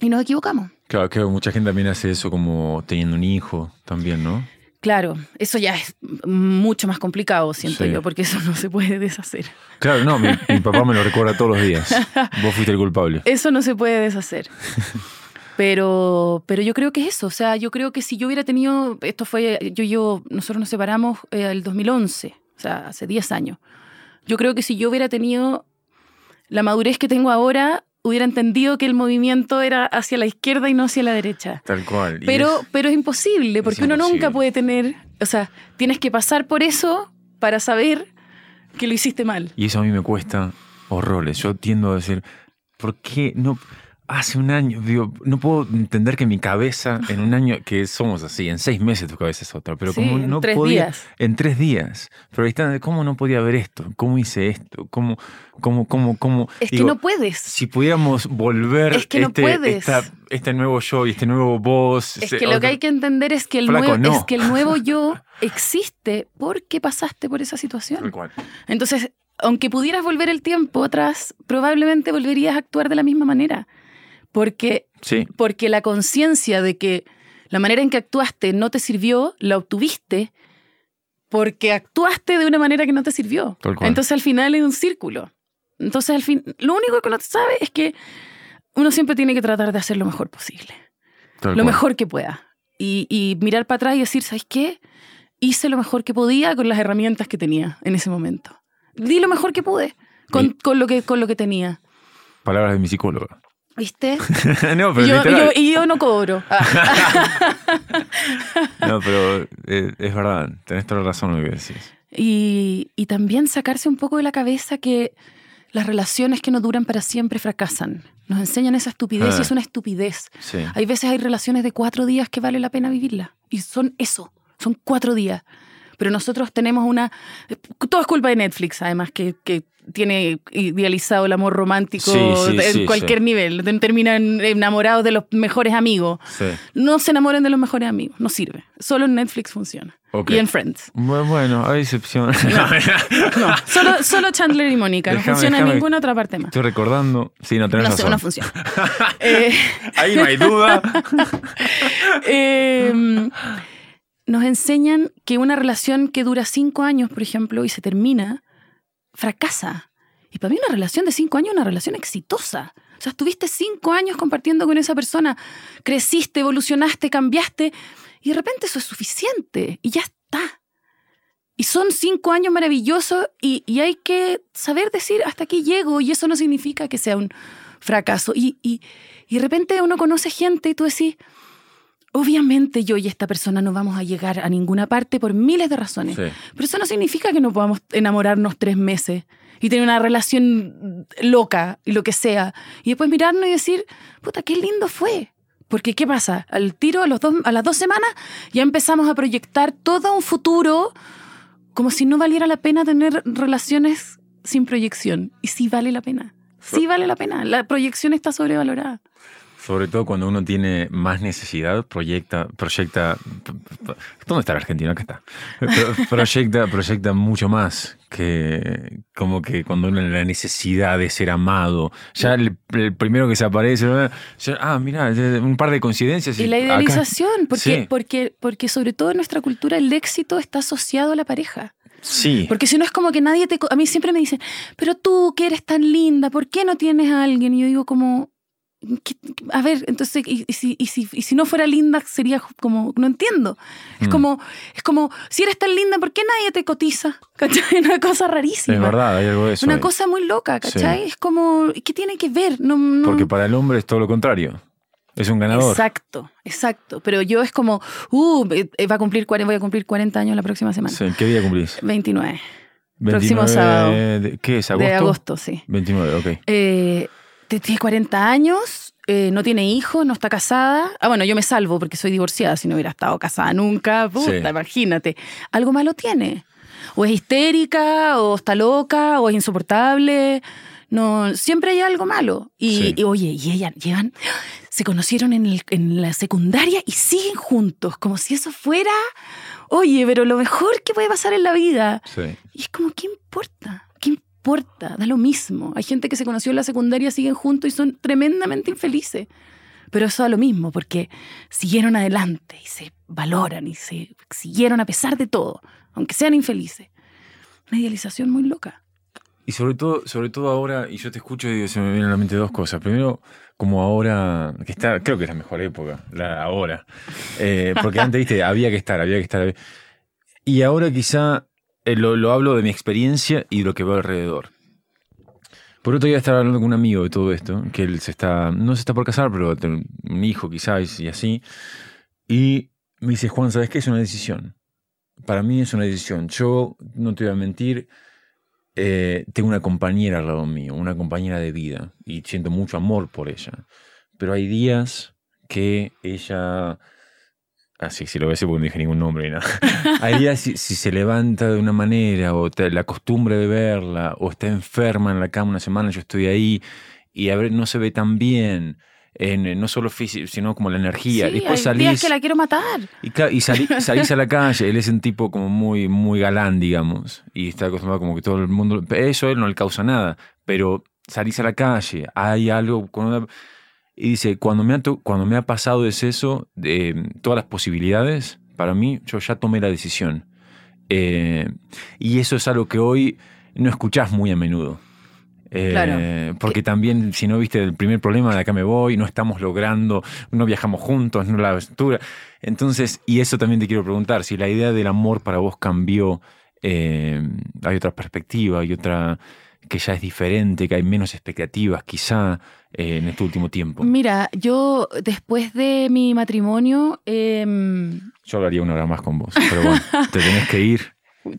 Y nos equivocamos. Claro, que mucha gente también hace eso como teniendo un hijo también, ¿no? Claro, eso ya es mucho más complicado, siento Sí. yo, porque eso no se puede deshacer. Claro, no, mi, mi papá me lo recuerda todos los días. Vos fuiste el culpable. Eso no se puede deshacer. Pero, pero yo creo que es eso. O sea, yo creo que si yo hubiera tenido. Esto fue. Yo, yo, nosotros nos separamos eh, el 2011, o sea, hace 10 años. Yo creo que si yo hubiera tenido la madurez que tengo ahora, hubiera entendido que el movimiento era hacia la izquierda y no hacia la derecha. Tal cual. Pero, es- pero es imposible, porque uno imposible. nunca puede tener. O sea, tienes que pasar por eso para saber que lo hiciste mal. Y eso a mí me cuesta horrores. Yo tiendo a decir, ¿por qué no? Hace un año, digo, no puedo entender que mi cabeza, en un año, que somos así, en seis meses tu cabeza es otra, pero Sí, como en no tres podía. días. En tres días. Pero ahí está, ¿cómo no podía ver esto? ¿Cómo hice esto? ¿Cómo, cómo, cómo, cómo? Es que no puedes. Si pudiéramos volver Es que no este, puedes. esta- este nuevo yo y este nuevo voz. Es este que lo que hay que entender es que el, Flaco, nuevo, no. es que el nuevo yo existe porque pasaste por esa situación. Entonces, aunque pudieras volver el tiempo atrás, probablemente volverías a actuar de la misma manera. Porque, Sí, porque la conciencia de que la manera en que actuaste no te sirvió, la obtuviste porque actuaste de una manera que no te sirvió. Entonces al final es un círculo. Entonces al fin, lo único que uno sabe es que uno siempre tiene que tratar de hacer lo mejor posible tal lo cual. mejor que pueda. Y, y mirar para atrás y decir, ¿sabes qué? Hice lo mejor que podía con las herramientas que tenía en ese momento. Di lo mejor que pude con, con lo, que, con lo que tenía. Palabras de mi psicóloga. ¿Viste? no, pero Yo- literal. yo- y yo no cobro. Ah. No, pero eh, es verdad, tenés toda la razón lo que decís. Y, y también sacarse un poco de la cabeza que las relaciones que no duran para siempre fracasan. Nos enseñan esa estupidez Ah. y es una estupidez. Sí. Hay veces hay relaciones de cuatro días que vale la pena vivirlas. Y son eso, son cuatro días. Pero nosotros tenemos una... Todo es culpa de Netflix, además, que, que tiene idealizado el amor romántico Sí, sí, en sí, cualquier nivel. Terminan enamorados de los mejores amigos. No se enamoren de los mejores amigos, no sirve. Solo en Netflix funciona. Y en Friends. Bu- Bueno, hay excepciones. No, solo, solo Chandler y Mónica, no funciona en ninguna otra parte más. Estoy recordando. Sí, no tenés No razón. no funciona. Eh, Ahí no hay duda. Eh, nos enseñan que una relación que dura cinco años, por ejemplo, y se termina, fracasa. Y para mí una relación de cinco años es una relación exitosa. O sea, estuviste cinco años compartiendo con esa persona, creciste, evolucionaste, cambiaste, y de repente eso es suficiente y ya está. Y son cinco años maravillosos y, y hay que saber decir hasta aquí llego y eso no significa que sea un fracaso. Y, y, y de repente uno conoce gente y tú decís, obviamente yo y esta persona no vamos a llegar a ninguna parte por miles de razones. Sí. Pero eso no significa que no podamos enamorarnos tres meses y tener una relación loca y lo que sea. Y después mirarnos y decir, puta, qué lindo fue. Porque ¿qué pasa? Al tiro, a, los dos, a las dos semanas, ya empezamos a proyectar todo un futuro como si no valiera la pena tener relaciones sin proyección. Y sí vale la pena. Sí vale la pena. La proyección está sobrevalorada. Sobre todo cuando uno tiene más necesidad, proyecta, proyecta. ¿Dónde está el argentino? Acá está. Pro- Proyecta, proyecta mucho más que como que cuando uno tiene la necesidad de ser amado. Ya el, el primero que se aparece, ya, ah, mira, un par de coincidencias. Y la acá- idealización, porque, Sí. porque, porque sobre todo en nuestra cultura el éxito está asociado a la pareja. Sí. Porque si no es como que nadie te... A mí siempre me dicen, pero tú que eres tan linda, ¿por qué no tienes a alguien? Y yo digo como, ¿qué- a ver, entonces, y, y si, y, si, y si no fuera linda sería como, no entiendo. Es Mm. como, es como, si eres tan linda, ¿por qué nadie te cotiza? ¿Cachai? Una cosa rarísima. Es verdad, hay algo de eso. Una ahí. cosa muy loca, ¿cachai? Sí. Es como, ¿qué tiene que ver? No, no- Porque para el hombre es todo lo contrario. Es un ganador. Exacto, exacto. Pero yo es como, uh, eh, va a cumplir, voy a cumplir 40 años la próxima semana. Sí, ¿Qué día cumplís? 29. Próximo sábado. ¿Qué es? ¿Agosto? De agosto, sí. 29, ok. Eh, tiene 40 años, eh, no tiene hijos, no está casada. Ah, bueno, yo me salvo porque soy divorciada, si no hubiera estado casada nunca. Puta, imagínate. Algo malo tiene. O es histérica, o está loca, o es insoportable. No, siempre hay algo malo. Y, oye, y ella llevan, se conocieron en, en, la secundaria y siguen juntos, como si eso fuera, oye, pero lo mejor que puede pasar en la vida. Y es como, ¿qué importa? ¿Qué importa? Da lo mismo. Hay gente que se conoció en la secundaria, siguen juntos y son tremendamente infelices. Pero eso da lo mismo, porque siguieron adelante y se valoran y se siguieron a pesar de todo, aunque sean infelices. Una idealización muy loca. Y sobre todo, sobre todo ahora, y yo te escucho y se me vienen a la mente dos cosas. Primero, como ahora, que está, creo que es la mejor época, la ahora. Eh, porque antes, viste, había que estar, había que estar. Y ahora quizá eh, lo, hablo de mi experiencia y de lo que veo alrededor. Por otro día estaba hablando con un amigo de todo esto, que él se está, no se está por casar, pero un hijo quizás y así. Y me dice, Juan, ¿sabes qué? Es una decisión. Para mí es una decisión. Yo, no te voy a mentir, eh, tengo una compañera al lado mío, una compañera de vida, y siento mucho amor por ella. Pero hay días que ella... Así, si lo ves, porque no dije ningún nombre. ¿no? hay días si, se levanta de una manera, o la costumbre de verla, o está enferma en la cama una semana, yo estoy ahí, y a ver, no se ve tan bien en, no solo físico, sino como la energía. Sí, Después hay días que la quiero matar. Y, salís a la calle, él es un tipo como muy, muy galán, digamos, y está acostumbrado como que todo el mundo, eso a él no le causa nada, pero salís a la calle, hay algo con Y dice, cuando me ha, cuando me ha pasado es eso, de todas las posibilidades, para mí, yo ya tomé la decisión. Eh, y eso es algo que hoy no escuchás muy a menudo. Eh, porque también, si no viste el primer problema de acá me voy, no estamos logrando, no viajamos juntos, no la aventura. Entonces, y eso también te quiero preguntar, si la idea del amor para vos cambió, eh, hay otra perspectiva, hay otra que ya es diferente, que hay menos expectativas quizá eh, en este último tiempo. Mira, yo después de mi matrimonio... Em, yo hablaría una hora más con vos, pero bueno, te tenés que ir.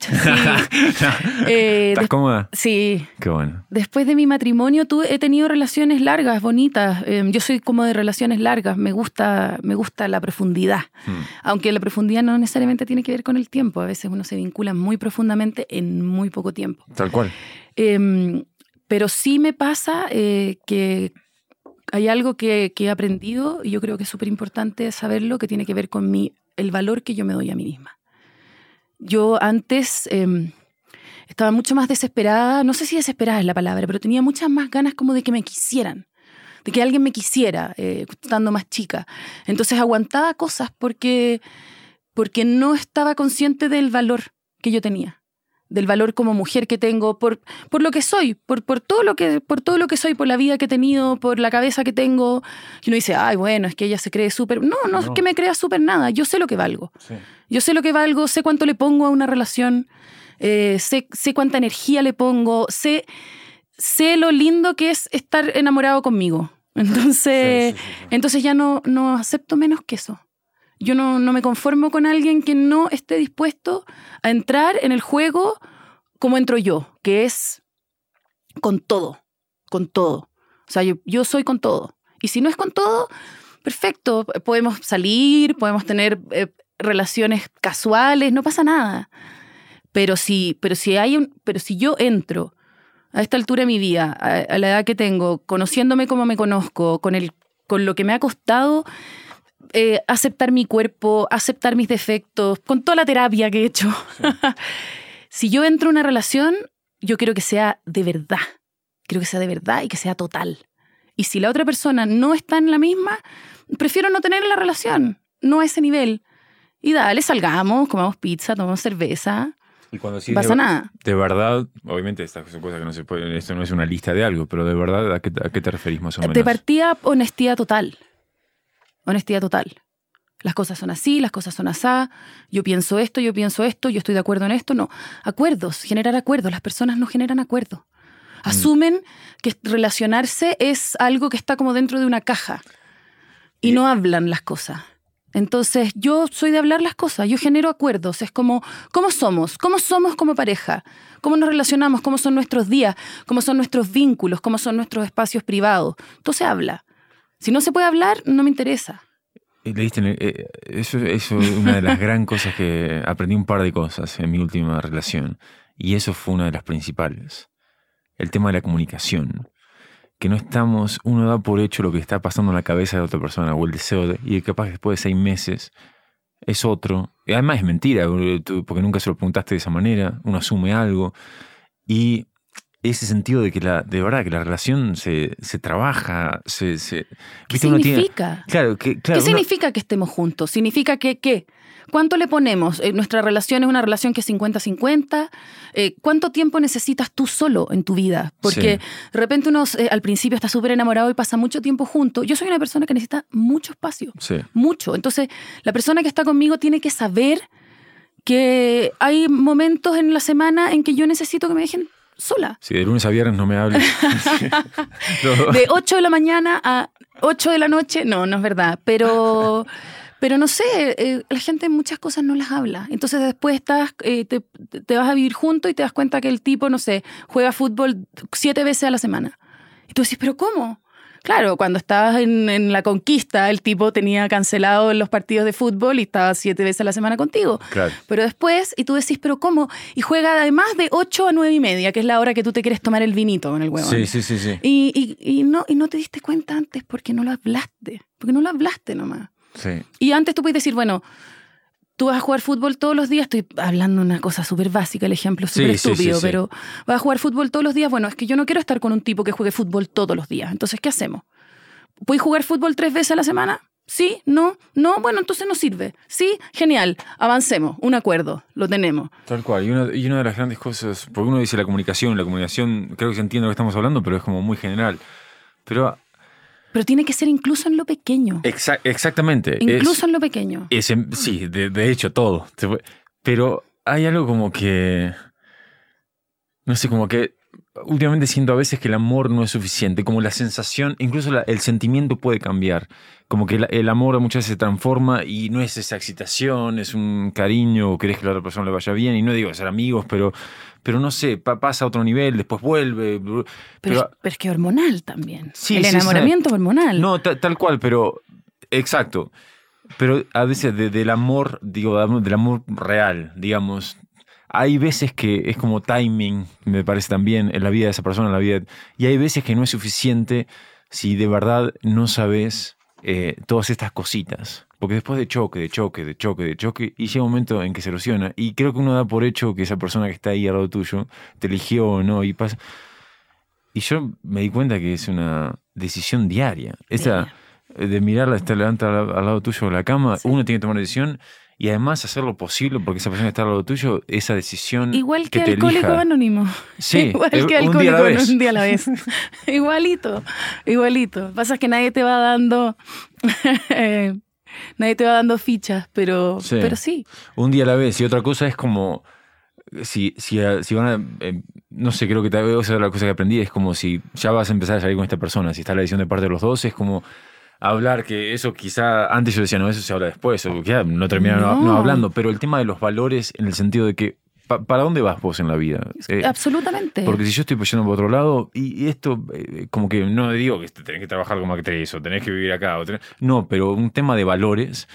Eh, ¿Estás cómoda? Sí. Qué bueno. Después de mi matrimonio tuve, he tenido relaciones largas, bonitas. Em, yo soy como de relaciones largas, me gusta, me gusta la profundidad. Hmm. Aunque la profundidad no necesariamente tiene que ver con el tiempo. A veces uno se vincula muy profundamente en muy poco tiempo. Tal cual. Em, pero sí me pasa eh, que hay algo que, he aprendido y yo creo que es súper importante saberlo, que tiene que ver con mi, el valor que yo me doy a mí misma. Yo antes em, estaba mucho más desesperada, no sé si desesperada es la palabra, pero tenía muchas más ganas como de que me quisieran, de que alguien me quisiera, eh, estando más chica. Entonces aguantaba cosas porque, porque no estaba consciente del valor que yo tenía del valor como mujer que tengo, por, por lo que soy, por, por, todo lo que, por todo lo que soy, por la vida que he tenido, por la cabeza que tengo. Y uno dice, ay, bueno, es que ella se cree súper. No, no, es que me crea súper nada. Yo sé lo que valgo. Yo sé lo que valgo, sé cuánto le pongo a una relación, eh, sé, sé cuánta energía le pongo, sé, sé lo lindo que es estar enamorado conmigo. Entonces, entonces ya no, no acepto menos que eso. Yo no, me conformo con alguien que no esté dispuesto a entrar en el juego como entro yo, que es con todo, con todo. O sea, yo, soy con todo. Y si no es con todo, perfecto, podemos salir, podemos tener eh, relaciones casuales, no pasa nada. Pero si, pero si hay un, pero si yo entro a esta altura de mi vida, a, la edad que tengo, conociéndome como me conozco, con el, con lo que me ha costado eh, aceptar mi cuerpo, aceptar mis defectos, con toda la terapia que he hecho. si yo entro en una relación, yo quiero que sea de verdad. Quiero que sea de verdad y que sea total. Y si la otra persona no está en la misma, prefiero no tener la relación, no a ese nivel. Y dale, salgamos, comamos pizza, tomamos cerveza. Y cuando sí pasa de, nada. De verdad, obviamente estas son cosas que no se pueden, esto no es una lista de algo, pero de verdad, ¿a qué, a qué te referís más o menos? De partida, honestidad total honestidad total. Las cosas son así, las cosas son asá, yo pienso esto, yo pienso esto, yo estoy de acuerdo en esto, no. Acuerdos, generar acuerdos, las personas no generan acuerdos. Mm. Asumen que relacionarse es algo que está como dentro de una caja. y no hablan las cosas. Entonces, yo soy de hablar las cosas, yo genero acuerdos, es como, ¿cómo somos? ¿Cómo somos como pareja? ¿Cómo nos relacionamos? ¿Cómo son nuestros días? ¿Cómo son nuestros vínculos? ¿Cómo son nuestros espacios privados? Entonces habla. Si no se puede hablar, no me interesa. Leíste, eh, eso, eso es una de las gran cosas que aprendí un par de cosas en mi última relación. Y eso fue una de las principales. El tema de la comunicación que no estamos, uno da por hecho lo que está pasando en la cabeza de otra persona o el deseo, de, y capaz después de seis meses es otro. Y además es mentira, porque nunca se lo preguntaste de esa manera, uno asume algo. Y ese sentido de que la, de verdad que la relación se, se trabaja, se, se ¿Qué significa? claro, que, ¿Qué significa que estemos juntos? ¿Significa que qué? ¿Cuánto le ponemos? Eh, nuestra relación es una relación que es 50-50. Eh, ¿Cuánto tiempo necesitas tú solo en tu vida? Porque de repente uno eh, al principio está súper enamorado y pasa mucho tiempo junto. Yo soy una persona que necesita mucho espacio. Mucho. Entonces, la persona que está conmigo tiene que saber que hay momentos en la semana en que yo necesito que me dejen sola. Sí, de lunes a viernes no me hables. De 8 de la mañana a 8 de la noche, no, no es verdad. Pero, pero no sé, eh, la gente muchas cosas no las habla. Entonces después estás, eh, te, te, vas a vivir junto y te das cuenta que el tipo, no sé, juega fútbol siete veces a la semana. Y tú decís, ¿pero cómo? Claro, cuando estabas en, la conquista, el tipo tenía cancelado los partidos de fútbol y estaba siete veces a la semana contigo. Claro. Pero después, y tú decís, ¿pero cómo? Y juega además de 8 a 9 y media, que es la hora que tú te quieres tomar el vinito con el huevo. Sí, sí, sí. sí. Y, y, no, y no te diste cuenta antes porque no lo hablaste. Porque no lo hablaste nomás. Sí. Y antes tú puedes decir, bueno, tú vas a jugar fútbol todos los días, estoy hablando una cosa súper básica, el ejemplo súper estúpido, pero vas a jugar fútbol todos los días, bueno, es que yo no quiero estar con un tipo que juegue fútbol todos los días, entonces, ¿qué hacemos? ¿Puedes jugar fútbol tres veces a la semana? Sí, no, no, bueno, entonces no sirve. Sí, genial, avancemos, un acuerdo, lo tenemos. Tal cual, y una, y una de las grandes cosas, porque uno dice la comunicación, la comunicación, creo que se entiende lo que estamos hablando, pero es como muy general. Pero pero tiene que ser incluso en lo pequeño. exactamente. Incluso en lo pequeño. sí, de, hecho, todo. Pero hay algo como que. No sé, como que. Últimamente siento a veces que el amor no es suficiente, como la sensación, incluso el sentimiento puede cambiar. Como que el, amor muchas veces se transforma y no es esa excitación, es un cariño, o querés que la otra persona le vaya bien, y no digo ser amigos, pero pero no sé, pasa a otro nivel, después vuelve. Pero, es, que hormonal también. Sí, el enamoramiento hormonal. No, tal cual, pero exacto. Pero a veces del amor, digo, del amor real, digamos, hay veces que es como timing, me parece también, en la vida de esa persona, en la vida. Y hay veces que no es suficiente si de verdad no sabes eh, todas estas cositas. Porque después de choque, de choque, de choque, de choque, y llega un momento en que se erosiona. Y creo que uno da por hecho que esa persona que está ahí al lado tuyo te eligió o no. Y pasa. Y yo me di cuenta que es una decisión diaria. Esa de mirarla, estar levanta al, lado tuyo de la cama, uno tiene que tomar una decisión y además hacer lo posible porque esa persona está al lado tuyo, esa decisión. Igual que, que alcohólico anónimo. Sí, igual que alcohólico un día a la vez. Un día a la vez. igualito, igualito. Pasa que nadie te va dando. Eh, nadie te va dando fichas, pero sí. pero sí. Un día a la vez. Y otra cosa es como. Si, si, si van a. Eh, no sé, creo que tal vez otra cosa que aprendí es como si ya vas a empezar a salir con esta persona, si está la decisión de parte de los dos, es como hablar, que eso quizá antes yo decía, no, eso se habla después, o ya no termina no. hablando, pero el tema de los valores en el sentido de que, ¿para dónde vas vos en la vida? Eh, Absolutamente. Porque si yo estoy yendo por otro lado, y, esto, eh, como que no digo que tenés que trabajar como actriz o tenés que vivir acá, o no, pero un tema de valores,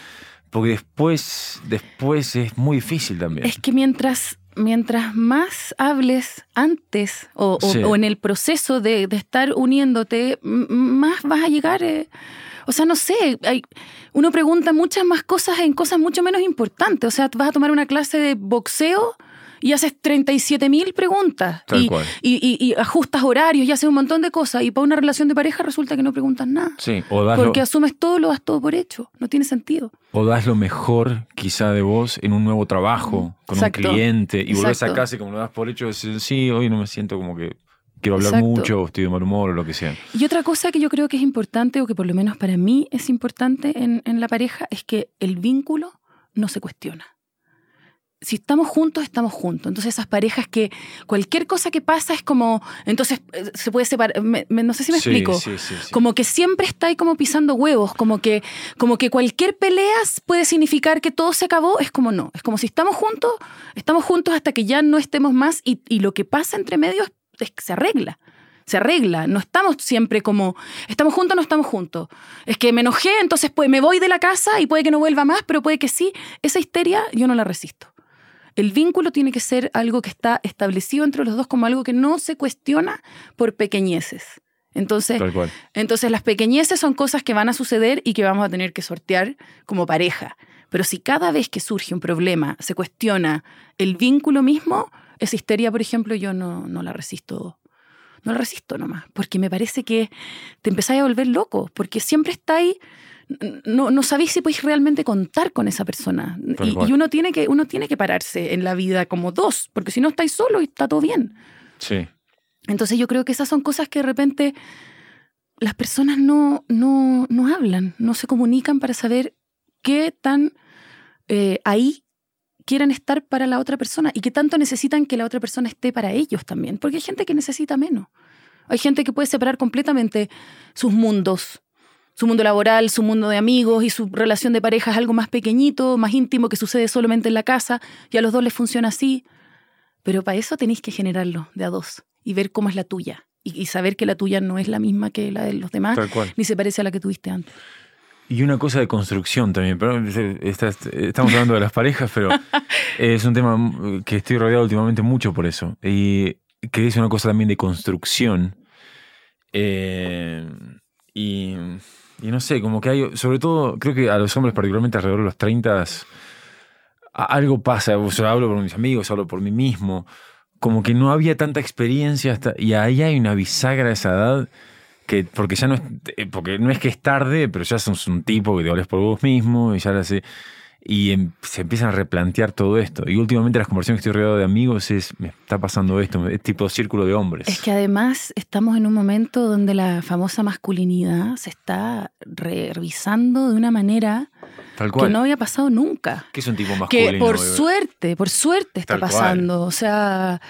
porque después, después es muy difícil también. Es que mientras mientras más hables antes o, en el proceso de, estar uniéndote, más vas a llegar eh, o sea, no sé, hay, uno pregunta muchas más cosas en cosas mucho menos importantes. O sea, vas a tomar una clase de boxeo y haces 37 mil preguntas. Tal y, cual. Y, ajustas horarios y haces un montón de cosas. Y para una relación de pareja resulta que no preguntas nada. Sí, Porque asumes todo, lo das todo por hecho. No tiene sentido. O das lo mejor quizá de vos en un nuevo trabajo, con un cliente, y volvés a casa y como lo das por hecho, decís, sí, hoy no me siento como que quiero hablar mucho, o estoy de mal humor o lo que sea. Y otra cosa que yo creo que es importante, o que por lo menos para mí es importante en, la pareja, es que el vínculo no se cuestiona. si estamos juntos, estamos juntos. Entonces esas parejas que cualquier cosa que pasa es como, entonces eh, se puede separar, no sé si me explico, como que siempre está ahí como pisando huevos, como que, como que cualquier pelea puede significar que todo se acabó, es como no, es como si estamos juntos, estamos juntos hasta que ya no estemos más y, y lo que pasa entre medio es que se arregla se arregla. No estamos siempre como, estamos juntos o no estamos juntos. Es que me enojé, entonces pues me voy de la casa y puede que no vuelva más, pero puede que sí. Esa histeria yo no la resisto. El vínculo tiene que ser algo que está establecido entre los dos como algo que no se cuestiona por pequeñeces. Entonces, entonces las pequeñeces son cosas que van a suceder y que vamos a tener que sortear como pareja. Pero si cada vez que surge un problema se cuestiona el vínculo mismo, esa histeria, por ejemplo, yo no, no la resisto. No la resisto nomás, porque me parece que te empezáis a volver loco, porque siempre estáis no, no sabéis si podéis realmente contar con esa persona. Y, uno, tiene que, uno tiene que pararse en la vida como dos, porque si no estáis solo y está todo bien. Sí. Entonces yo creo que esas son cosas que de repente las personas no, no, no hablan, no se comunican para saber qué tan eh, ahí quieren estar para la otra persona y qué tanto necesitan que la otra persona esté para ellos también. Porque hay gente que necesita menos. Hay gente que puede separar completamente sus mundos su mundo laboral, su mundo de amigos y su relación de pareja es algo más pequeñito, más íntimo, que sucede solamente en la casa y a los dos les funciona así. Pero para eso tenéis que generarlo de a dos y ver cómo es la tuya y, saber que la tuya no es la misma que la de los demás, ni se parece a la que tuviste antes. Y una cosa de construcción también, pero estamos hablando de las parejas, pero es un tema que estoy rodeado últimamente mucho por eso. Y que es una cosa también de construcción. Eh, y y no sé, como que hay, sobre todo, creo que a los hombres, particularmente alrededor de los 30, algo pasa. O sea, hablo por mis amigos, hablo por mí mismo. Como que no había tanta experiencia hasta. Y ahí hay una bisagra a esa edad. Que, porque ya no es. Eh, porque no es que es tarde, pero ya sos un tipo que te hables por vos mismo y ya la sé y em, se empiezan a replantear todo esto. Y últimamente las conversaciones que estoy rodeado de amigos es, me está pasando esto, es tipo círculo de hombres. Es que además estamos en un momento donde la famosa masculinidad se está revisando de una manera que no había pasado nunca. Que es un tipo masculino. Que por suerte, por suerte está pasando. O sea,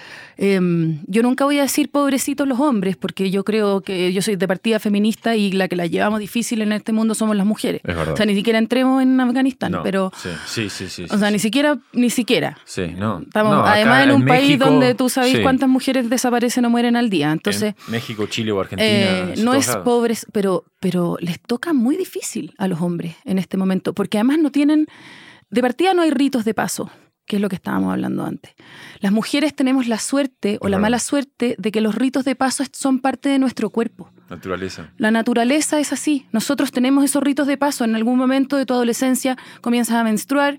em, yo nunca voy a decir pobrecitos los hombres, porque yo creo que yo soy de partida feminista y la que la llevamos difícil en este mundo somos las mujeres. O sea, ni siquiera entremos en Afganistán, pero... Sí, sí, sí, O sea, ni siquiera, ni siquiera. Sí, no. Estamos, además en un país donde tú sabes cuántas mujeres desaparecen o mueren al día. Entonces... México, Chile o Argentina. Eh, no es pobres, pero, pero les toca muy difícil a los hombres en este momento, porque además no tienen, de partida no hay ritos de paso, que es lo que estábamos hablando antes. Las mujeres tenemos la suerte o la mala suerte de que los ritos de paso son parte de nuestro cuerpo. Naturaleza. La naturaleza es así. Nosotros tenemos esos ritos de paso. En algún momento de tu adolescencia comienzas a menstruar,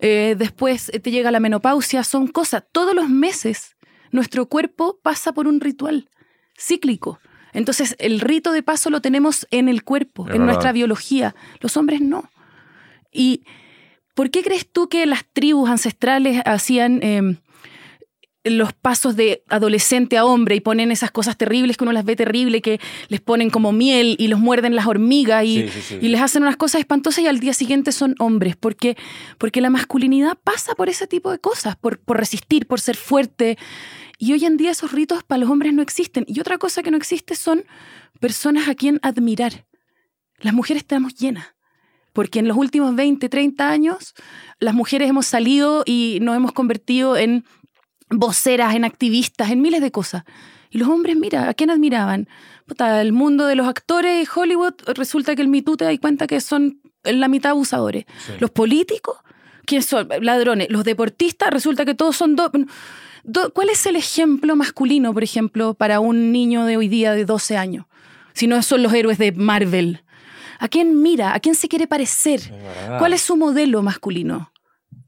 eh, después te llega la menopausia, son cosas. Todos los meses nuestro cuerpo pasa por un ritual cíclico. Entonces el rito de paso lo tenemos en el cuerpo, en nuestra biología. Los hombres no. ¿Y por qué crees tú que las tribus ancestrales hacían em, los pasos de adolescente a hombre y ponen esas cosas terribles que uno las ve terrible, que les ponen como miel y los muerden las hormigas y, les hacen unas cosas espantosas y al día siguiente son hombres? Porque, porque la masculinidad pasa por ese tipo de cosas, por, por resistir, por ser fuerte. Y hoy en día esos ritos para los hombres no existen. Y otra cosa que no existe son personas a quien admirar. Las mujeres estamos llenas porque en los últimos 20, 30 años las mujeres hemos salido y nos hemos convertido en voceras, en activistas, en miles de cosas. Y los hombres, mira, ¿a quién admiraban? el mundo de los actores de Hollywood, resulta que el Me te da cuenta que son la mitad abusadores. Los políticos, ¿quiénes son? Ladrones. Los deportistas, resulta que todos son dos... ¿Cuál es el ejemplo masculino, por ejemplo, para un niño de hoy día de 12 años? Si no son los héroes de Marvel. ¿A quién mira? ¿A quién se quiere parecer? ¿Cuál es su modelo masculino?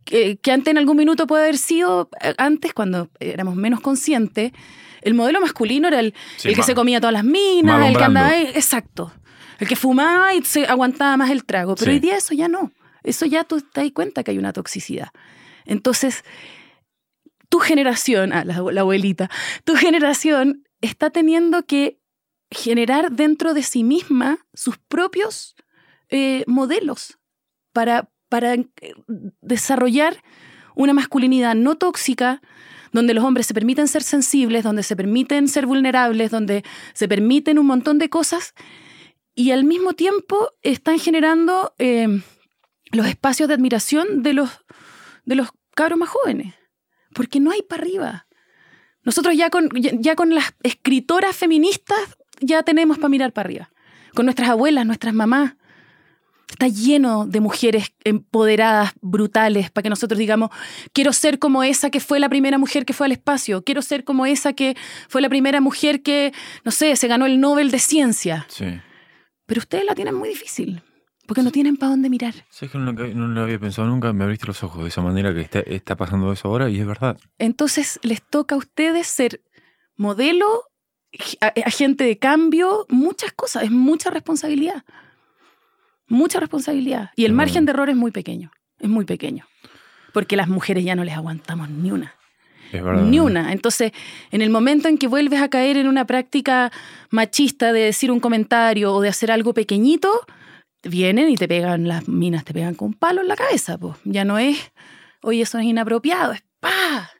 Que, antes en algún minuto puede haber sido, eh, antes cuando éramos menos conscientes, el modelo masculino era el, que se comía todas las minas, el que andaba ahí, exacto. El que fumaba y se aguantaba más el trago. Pero hoy día eso ya no. Eso ya tú te das cuenta que hay una toxicidad. Entonces, tu generación, ah, la abuelita, tu generación está teniendo que generar dentro de sí misma sus propios eh, modelos para, para eh, desarrollar una masculinidad no tóxica, donde los hombres se permiten ser sensibles, donde se permiten ser vulnerables, donde se permiten un montón de cosas y al mismo tiempo están generando eh, los espacios de admiración de los, de los cabros más jóvenes, porque no hay para arriba. Nosotros ya con, ya con las escritoras feministas ya tenemos para mirar para arriba, con nuestras abuelas, nuestras mamás, está lleno de mujeres empoderadas, brutales, para que nosotros digamos, quiero ser como esa que fue la primera mujer que fue al espacio, quiero ser como esa que fue la primera mujer que, no sé, se ganó el Nobel de Ciencia. Sí. Pero ustedes la tienen muy difícil. Porque no tienen para dónde mirar. Sí, que no, lo había pensado nunca, me abriste los ojos de esa manera que está, está pasando eso ahora y es verdad. Entonces les toca a ustedes ser modelo, agente de cambio, muchas cosas, es mucha responsabilidad mucha responsabilidad. Y el margen de error es muy pequeño, es muy pequeño. Porque las mujeres ya no les aguantamos ni una. Ni una. Entonces, en el momento en que vuelves a caer en una práctica machista de decir un comentario o de hacer algo pequeñito, vienen y te pegan, las minas te pegan con un palo en la cabeza. Pues. Ya no es, oye, eso es inapropiado, es pa.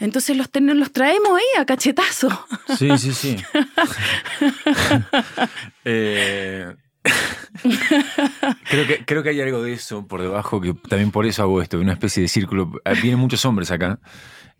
Entonces los, los traemos ahí a cachetazo. Sí, sí, sí. eh, creo, que, creo que hay algo de eso por debajo, que también por eso hago esto, una especie de círculo. Ah, vienen muchos hombres acá.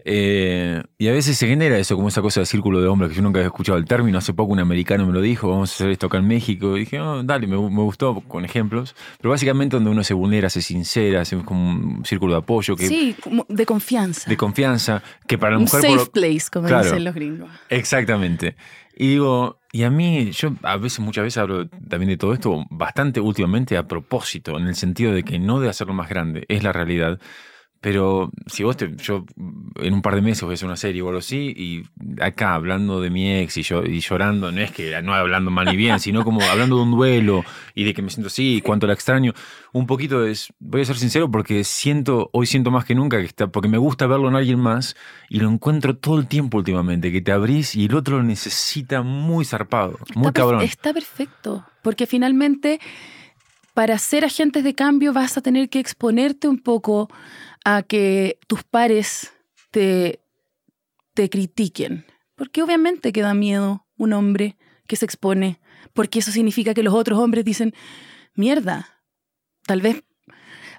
Eh, y a veces se genera eso, como esa cosa de círculo de hombres, que yo nunca había escuchado el término. Hace poco un americano me lo dijo, vamos a hacer esto acá en México. Y dije, oh, dale, me, gustó con ejemplos. Pero básicamente donde uno se vulnera, se sincera, es como un círculo de apoyo. Que, sí, de confianza. De confianza, que para la un mujer... Safe place, como dicen los gringos. Exactamente. Y digo, y a mí, yo a veces, muchas veces hablo también de todo esto, bastante últimamente a propósito, en el sentido de que no de hacerlo más grande, es la realidad. Pero si vos te, yo en un par de meses voy a hacer una serie o algo así, y acá hablando de mi ex y, yo, y llorando, no es que no hablando mal ni bien, sino como hablando de un duelo y de que me siento así y cuánto la extraño, un poquito es, voy a ser sincero porque siento, hoy siento más que nunca que está, porque me gusta verlo en alguien más y lo encuentro todo el tiempo últimamente, que te abrís y el otro lo necesita muy zarpado, muy cabrón. Está perfecto, porque finalmente para ser agentes de cambio vas a tener que exponerte un poco a que tus pares te, te critiquen. Porque obviamente que da miedo un hombre que se expone, porque eso significa que los otros hombres dicen, mierda, tal vez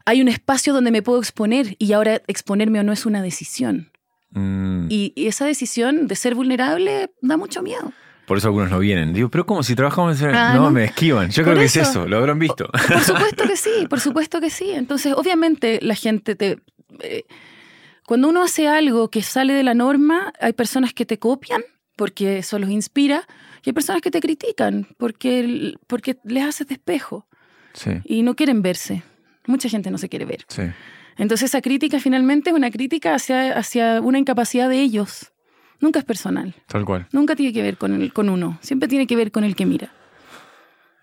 hay un espacio donde me puedo exponer y ahora exponerme o no es una decisión. Mm. Y esa decisión de ser vulnerable da mucho miedo. Por eso algunos no vienen. Digo, pero como si trabajamos en... Ah, no, me esquivan. Yo creo que es eso, lo habrán visto. Por supuesto que sí, por supuesto que sí. Entonces, obviamente la gente te... Eh, cuando uno hace algo que sale de la norma, hay personas que te copian porque eso los inspira y hay personas que te critican porque, porque les haces de espejo sí. y no quieren verse. Mucha gente no se quiere ver. Sí. Entonces esa crítica finalmente es una crítica hacia, hacia una incapacidad de ellos Nunca es personal. Tal cual. Nunca tiene que ver con, el, con uno. Siempre tiene que ver con el que mira.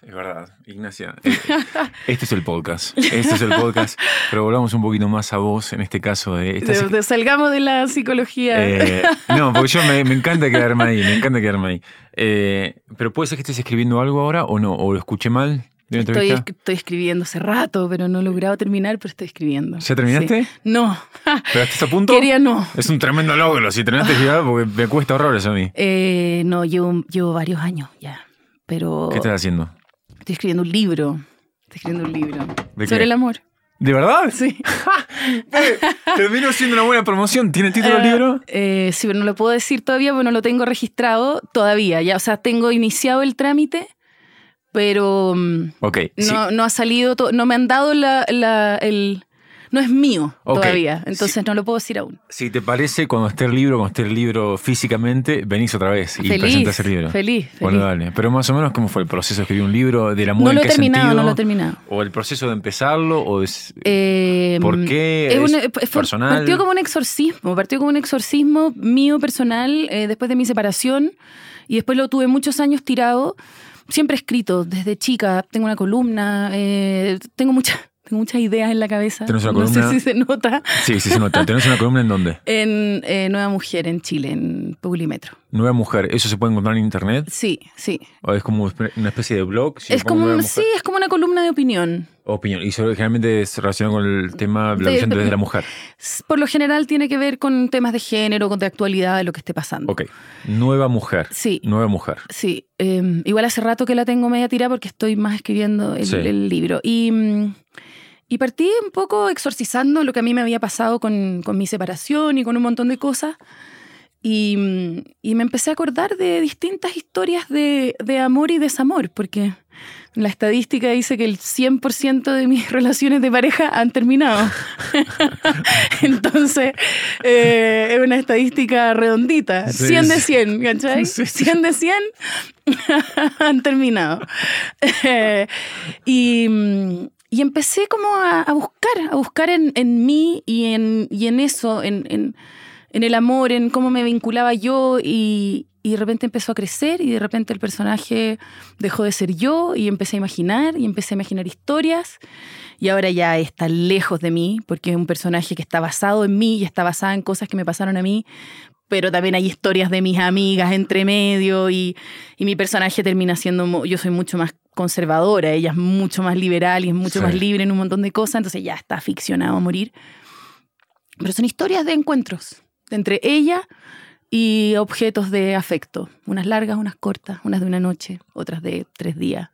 Es verdad, Ignacia. Eh, este es el podcast. Este es el podcast. Pero volvamos un poquito más a vos, en este caso. De, salgamos de la psicología. Eh, no, porque yo me, encanta quedarme ahí. Me encanta quedarme ahí. Eh, pero puede ser que estés escribiendo algo ahora o no, o lo escuché mal. Estoy, estoy, escribiendo hace rato, pero no he logrado terminar, pero estoy escribiendo. ¿Ya terminaste? No. ¿Pero estás a punto? Quería no. Es un tremendo logro. Si terminaste ya, porque me cuesta horrores a mí. Eh, no, llevo, llevo varios años ya. Pero. ¿Qué estás haciendo? Estoy escribiendo un libro. Estoy escribiendo un libro. sobre el amor. ¿De verdad? Sí. Termino siendo una buena promoción. ¿Tiene título el eh, libro? Eh, sí, pero no lo puedo decir todavía porque no lo tengo registrado todavía. Ya, o sea, tengo iniciado el trámite pero mm, no, no, ha salido, no me han dado la, el... No es mío todavía, entonces no lo puedo decir aún. Si te parece, cuando esté el libro, cuando esté el libro físicamente, venís otra vez y presentas el libro. Feliz, Bueno, dale. Pero más o menos, ¿cómo fue el proceso de escribir un libro? ¿De la No lo he terminado, no lo he terminado. ¿O el proceso de empezarlo? O eh, ¿Por qué? Es, personal? Partió como un exorcismo, partió como un exorcismo mío personal eh, después de mi separación y después lo tuve muchos años tirado siempre he escrito desde chica, tengo una columna, eh, tengo mucha, Tengo muchas ideas en la cabeza. ¿Tenés una no columna? sé si se nota. Sí, sí se nota. ¿Tenés una columna en dónde? En eh, Nueva Mujer, en Chile, en Publimetro. Nueva Mujer. ¿Eso se puede encontrar en internet? Sí, sí. ¿O es como una especie de blog? Si es como, sí, es como una columna de opinión. Opinión. Y sobre- generalmente es relacionado con el tema de la visión desde la mujer. Por lo general tiene que ver con temas de género, con de actualidad, de lo que esté pasando. Ok. Nueva Mujer. Sí. Nueva Mujer. Sí, eh, igual hace rato que la tengo media tirada porque estoy más escribiendo el, Sí. el libro. Y, mm, y partí un poco exorcizando lo que a mí me había pasado con, con mi separación y con un montón de cosas. Y, y me empecé a acordar de distintas historias de, de amor y desamor, porque la estadística dice que el 100% de mis relaciones de pareja han terminado. Entonces, eh, es una estadística redondita. Sí, 100 de sí. 100, ¿cachai? Sí, sí. 100 de 100 han terminado. Eh, y, y empecé como a, buscar, a buscar en, en mí y en, y en eso, en, en, en el amor, en cómo me vinculaba yo y, y de repente empezó a crecer y de repente el personaje dejó de ser yo y empecé a imaginar y empecé a imaginar historias y ahora ya está lejos de mí porque es un personaje que está basado en mí y está basado en cosas que me pasaron a mí, pero también hay historias de mis amigas entre medio y, y mi personaje termina siendo, yo soy mucho más conservadora, ella es mucho más liberal y es mucho Sí. más libre en un montón de cosas, entonces ya está ficcionado a morir. Pero son historias de encuentros entre ella y objetos de afecto, unas largas, unas cortas, unas de una noche, otras de tres días,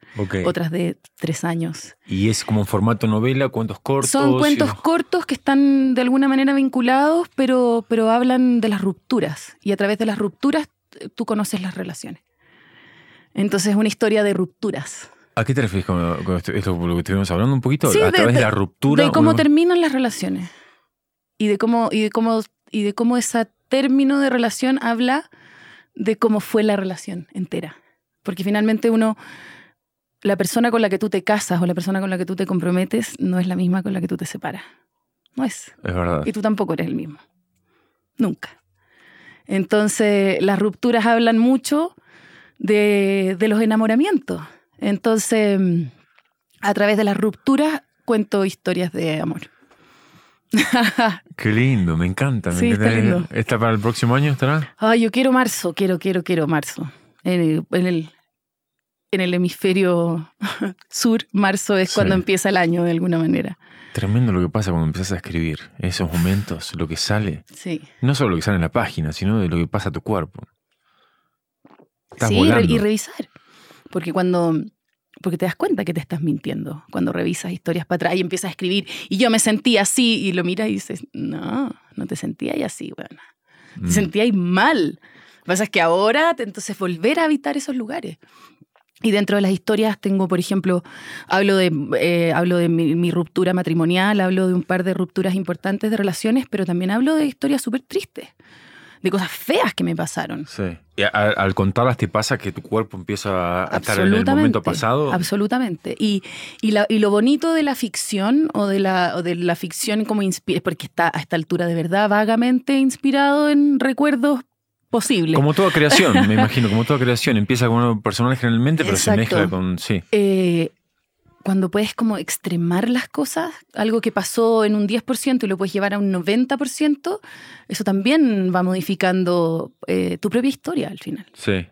otras de tres años. Y es como en formato novela, cuentos cortos. Son cuentos y- cortos que están de alguna manera vinculados, pero, pero hablan de las rupturas. Y a través de las rupturas eh, tú conoces las relaciones. Entonces es una historia de rupturas. ¿A qué te refieres con, con esto, esto lo que estuvimos hablando un poquito? Sí, a de- través de, de- la ruptura. De cómo uno- terminan las relaciones. Y de cómo, y de cómo, y de cómo ese término de relación habla de cómo fue la relación entera. Porque finalmente uno, la persona con la que tú te casas o la persona con la que tú te comprometes no es la misma con la que tú te separas. No es. Es verdad. Y tú tampoco eres el mismo. Nunca. Entonces, las rupturas hablan mucho de, de los enamoramientos. Entonces, mm, a través de las rupturas cuento historias de amor. Qué lindo, me encanta. Me Sí, está encanta. lindo. ¿Está para el próximo año? ¿Estará? Ay, yo quiero marzo, quiero, quiero, quiero marzo. En el, en el, en el hemisferio sur, marzo es Sí. cuando empieza el año de alguna manera. Tremendo lo que pasa cuando empiezas a escribir. Esos momentos, lo que sale. Sí. No solo lo que sale en la página, sino de lo que pasa a tu cuerpo. Estás sí, volando. y revisar. Porque cuando. Porque te das cuenta que te estás mintiendo cuando revisas historias para atrás y empiezas a escribir. Y yo me sentí así, y lo miras y dices, no, no te sentías así, bueno. Mm. Te sentías mal. Lo que pasa es que ahora, entonces, volver a habitar esos lugares. Y dentro de las historias tengo, por ejemplo, hablo de, eh, hablo de mi, mi ruptura matrimonial, hablo de un par de rupturas importantes de relaciones, pero también hablo de historias súper tristes, de cosas feas que me pasaron. Sí. Y al contarlas te pasa que tu cuerpo empieza a estar en el momento pasado. Absolutamente. Y, y, la- y lo bonito de la ficción o de la, o de la ficción como inspira, porque está a esta altura de verdad vagamente inspirado en recuerdos posibles. Como toda creación, me imagino, como toda creación. Empieza con algo personal generalmente, pero Exacto. se mezcla con. Sí. Eh, cuando puedes como extremar las cosas, algo que pasó en un 10% y lo puedes llevar a un 90%, eso también va modificando eh, tu propia historia al final. Sí.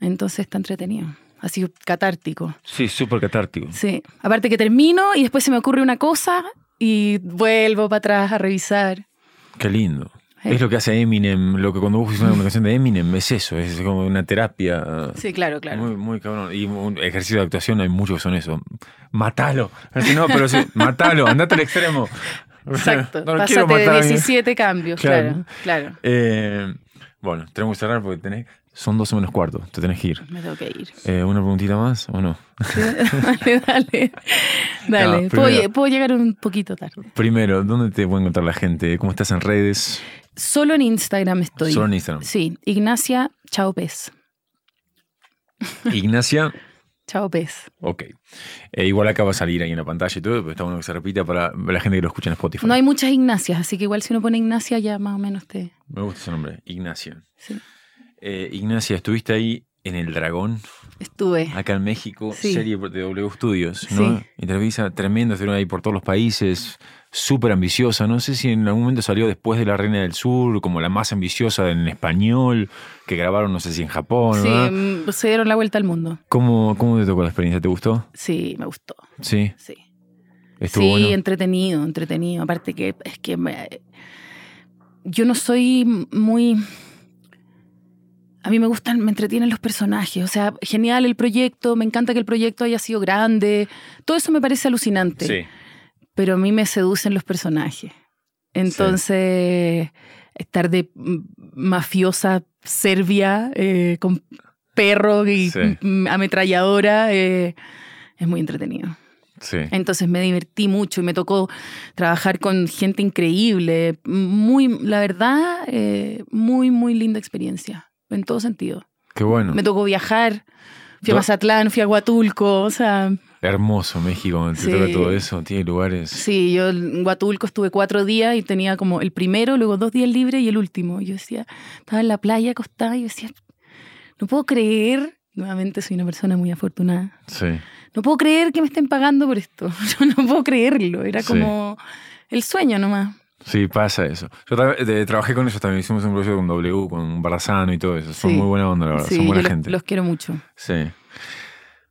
Entonces está entretenido. Ha sido catártico. Sí, súper catártico. Sí. Aparte que termino y después se me ocurre una cosa y vuelvo para atrás a revisar. Qué lindo. Es lo que hace Eminem, lo que cuando vos una canción de Eminem es eso, es como una terapia. Sí, claro, claro. Muy, muy cabrón. Y un ejercicio de actuación hay muchos que son eso. Matalo. No, pero sí, matalo, andate al extremo. Exacto. No matar a de alguien. 17 cambios, Claro. claro, claro. Eh, bueno, tenemos que cerrar porque tenés, son 12 menos cuarto, te tenés que ir. Me tengo que ir. Eh, ¿Una preguntita más o no? dale, dale. Dale. No, puedo, primero- puedo llegar un poquito tarde. Primero, ¿dónde te puede encontrar la gente? ¿Cómo estás en redes? Solo en Instagram estoy. Solo en Instagram. Sí, Ignacia Chao Pez. Ignacia, Chao Pez. ok. Eh, igual acá va a salir ahí en la pantalla y todo, pero está bueno que se repita para la gente que lo escucha en Spotify. No hay muchas Ignacias, así que igual si uno pone Ignacia ya más o menos te... Me gusta ese nombre, Ignacia. sí. Eh, Ignacia, estuviste ahí en El Dragón. Estuve. Acá en México, serie de W Studios, ¿no? Sí. Entrevista tremenda, estuvieron ahí por todos los países, súper ambiciosa. No sé si en algún momento salió después de La Reina del Sur, como la más ambiciosa en español, que grabaron, no sé si en Japón. Sí, mm, se dieron la vuelta al mundo. ¿Cómo, ¿Cómo te tocó la experiencia? ¿Te gustó? Sí, me gustó. Sí. Sí. sí, entretenido, entretenido. Aparte que es que yo no soy muy a mí me gustan, me entretienen los personajes. O sea, genial el proyecto, me encanta que el proyecto haya sido grande. Todo eso me parece alucinante. Sí. Pero a mí me seducen los personajes. Entonces, estar de mafiosa serbia eh, con perro y ametralladora eh, es muy entretenido. Sí. Entonces me divertí mucho y me tocó trabajar con gente increíble. Muy, la verdad, eh, muy, muy linda experiencia en todo sentido. Qué bueno. Me tocó viajar, fui a Mazatlán, fui a Huatulco, o sea... Hermoso México, te toca todo eso, tiene lugares. Sí, yo en Huatulco estuve cuatro días y tenía como el primero, luego dos días libres y el último. Yo decía, estaba en la playa acostada y yo decía, no puedo creer, nuevamente soy una persona muy afortunada. Sí. No puedo creer que me estén pagando por esto. Yo no puedo creerlo, era como el sueño nomás. Sí, pasa eso. Yo trabajé con ellos también, hicimos un proyecto con W, con Barazano y todo eso. Son muy buena onda, la verdad. Son buena gente. Los quiero mucho. Sí.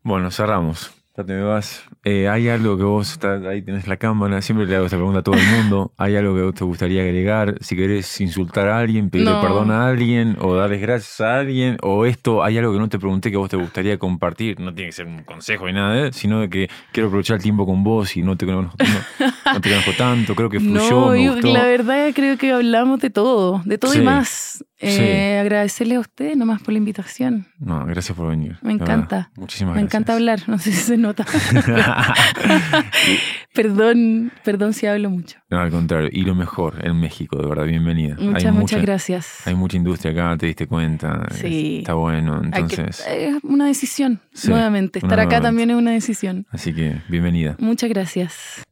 Bueno, cerramos. Me vas. Eh, ¿Hay algo que vos, ahí tenés la cámara, siempre le hago esta pregunta a todo el mundo, ¿hay algo que vos te gustaría agregar? Si querés insultar a alguien, pedirle perdón a alguien, o darles gracias a alguien, o esto, ¿hay algo que no te pregunté que vos te gustaría compartir? No tiene que ser un consejo ni nada, ¿eh? sino de que quiero aprovechar el tiempo con vos y no te conozco, no, te conozco tanto, creo que fluyó, me gustó. La verdad creo que hablamos de todo, de todo y más. Eh, sí. Agradecerles a ustedes nomás por la invitación. No, gracias por venir. Me encanta. Verdad. Muchísimas Me encanta hablar, no sé si se nota. perdón, perdón si hablo mucho. No, al contrario, y lo mejor en México, de verdad, bienvenida. Muchas, muchas gracias. Hay mucha industria acá, te diste cuenta. Sí. Está bueno, entonces. Es una decisión, nuevamente. Estar acá también es una decisión. Así que, bienvenida. Muchas gracias.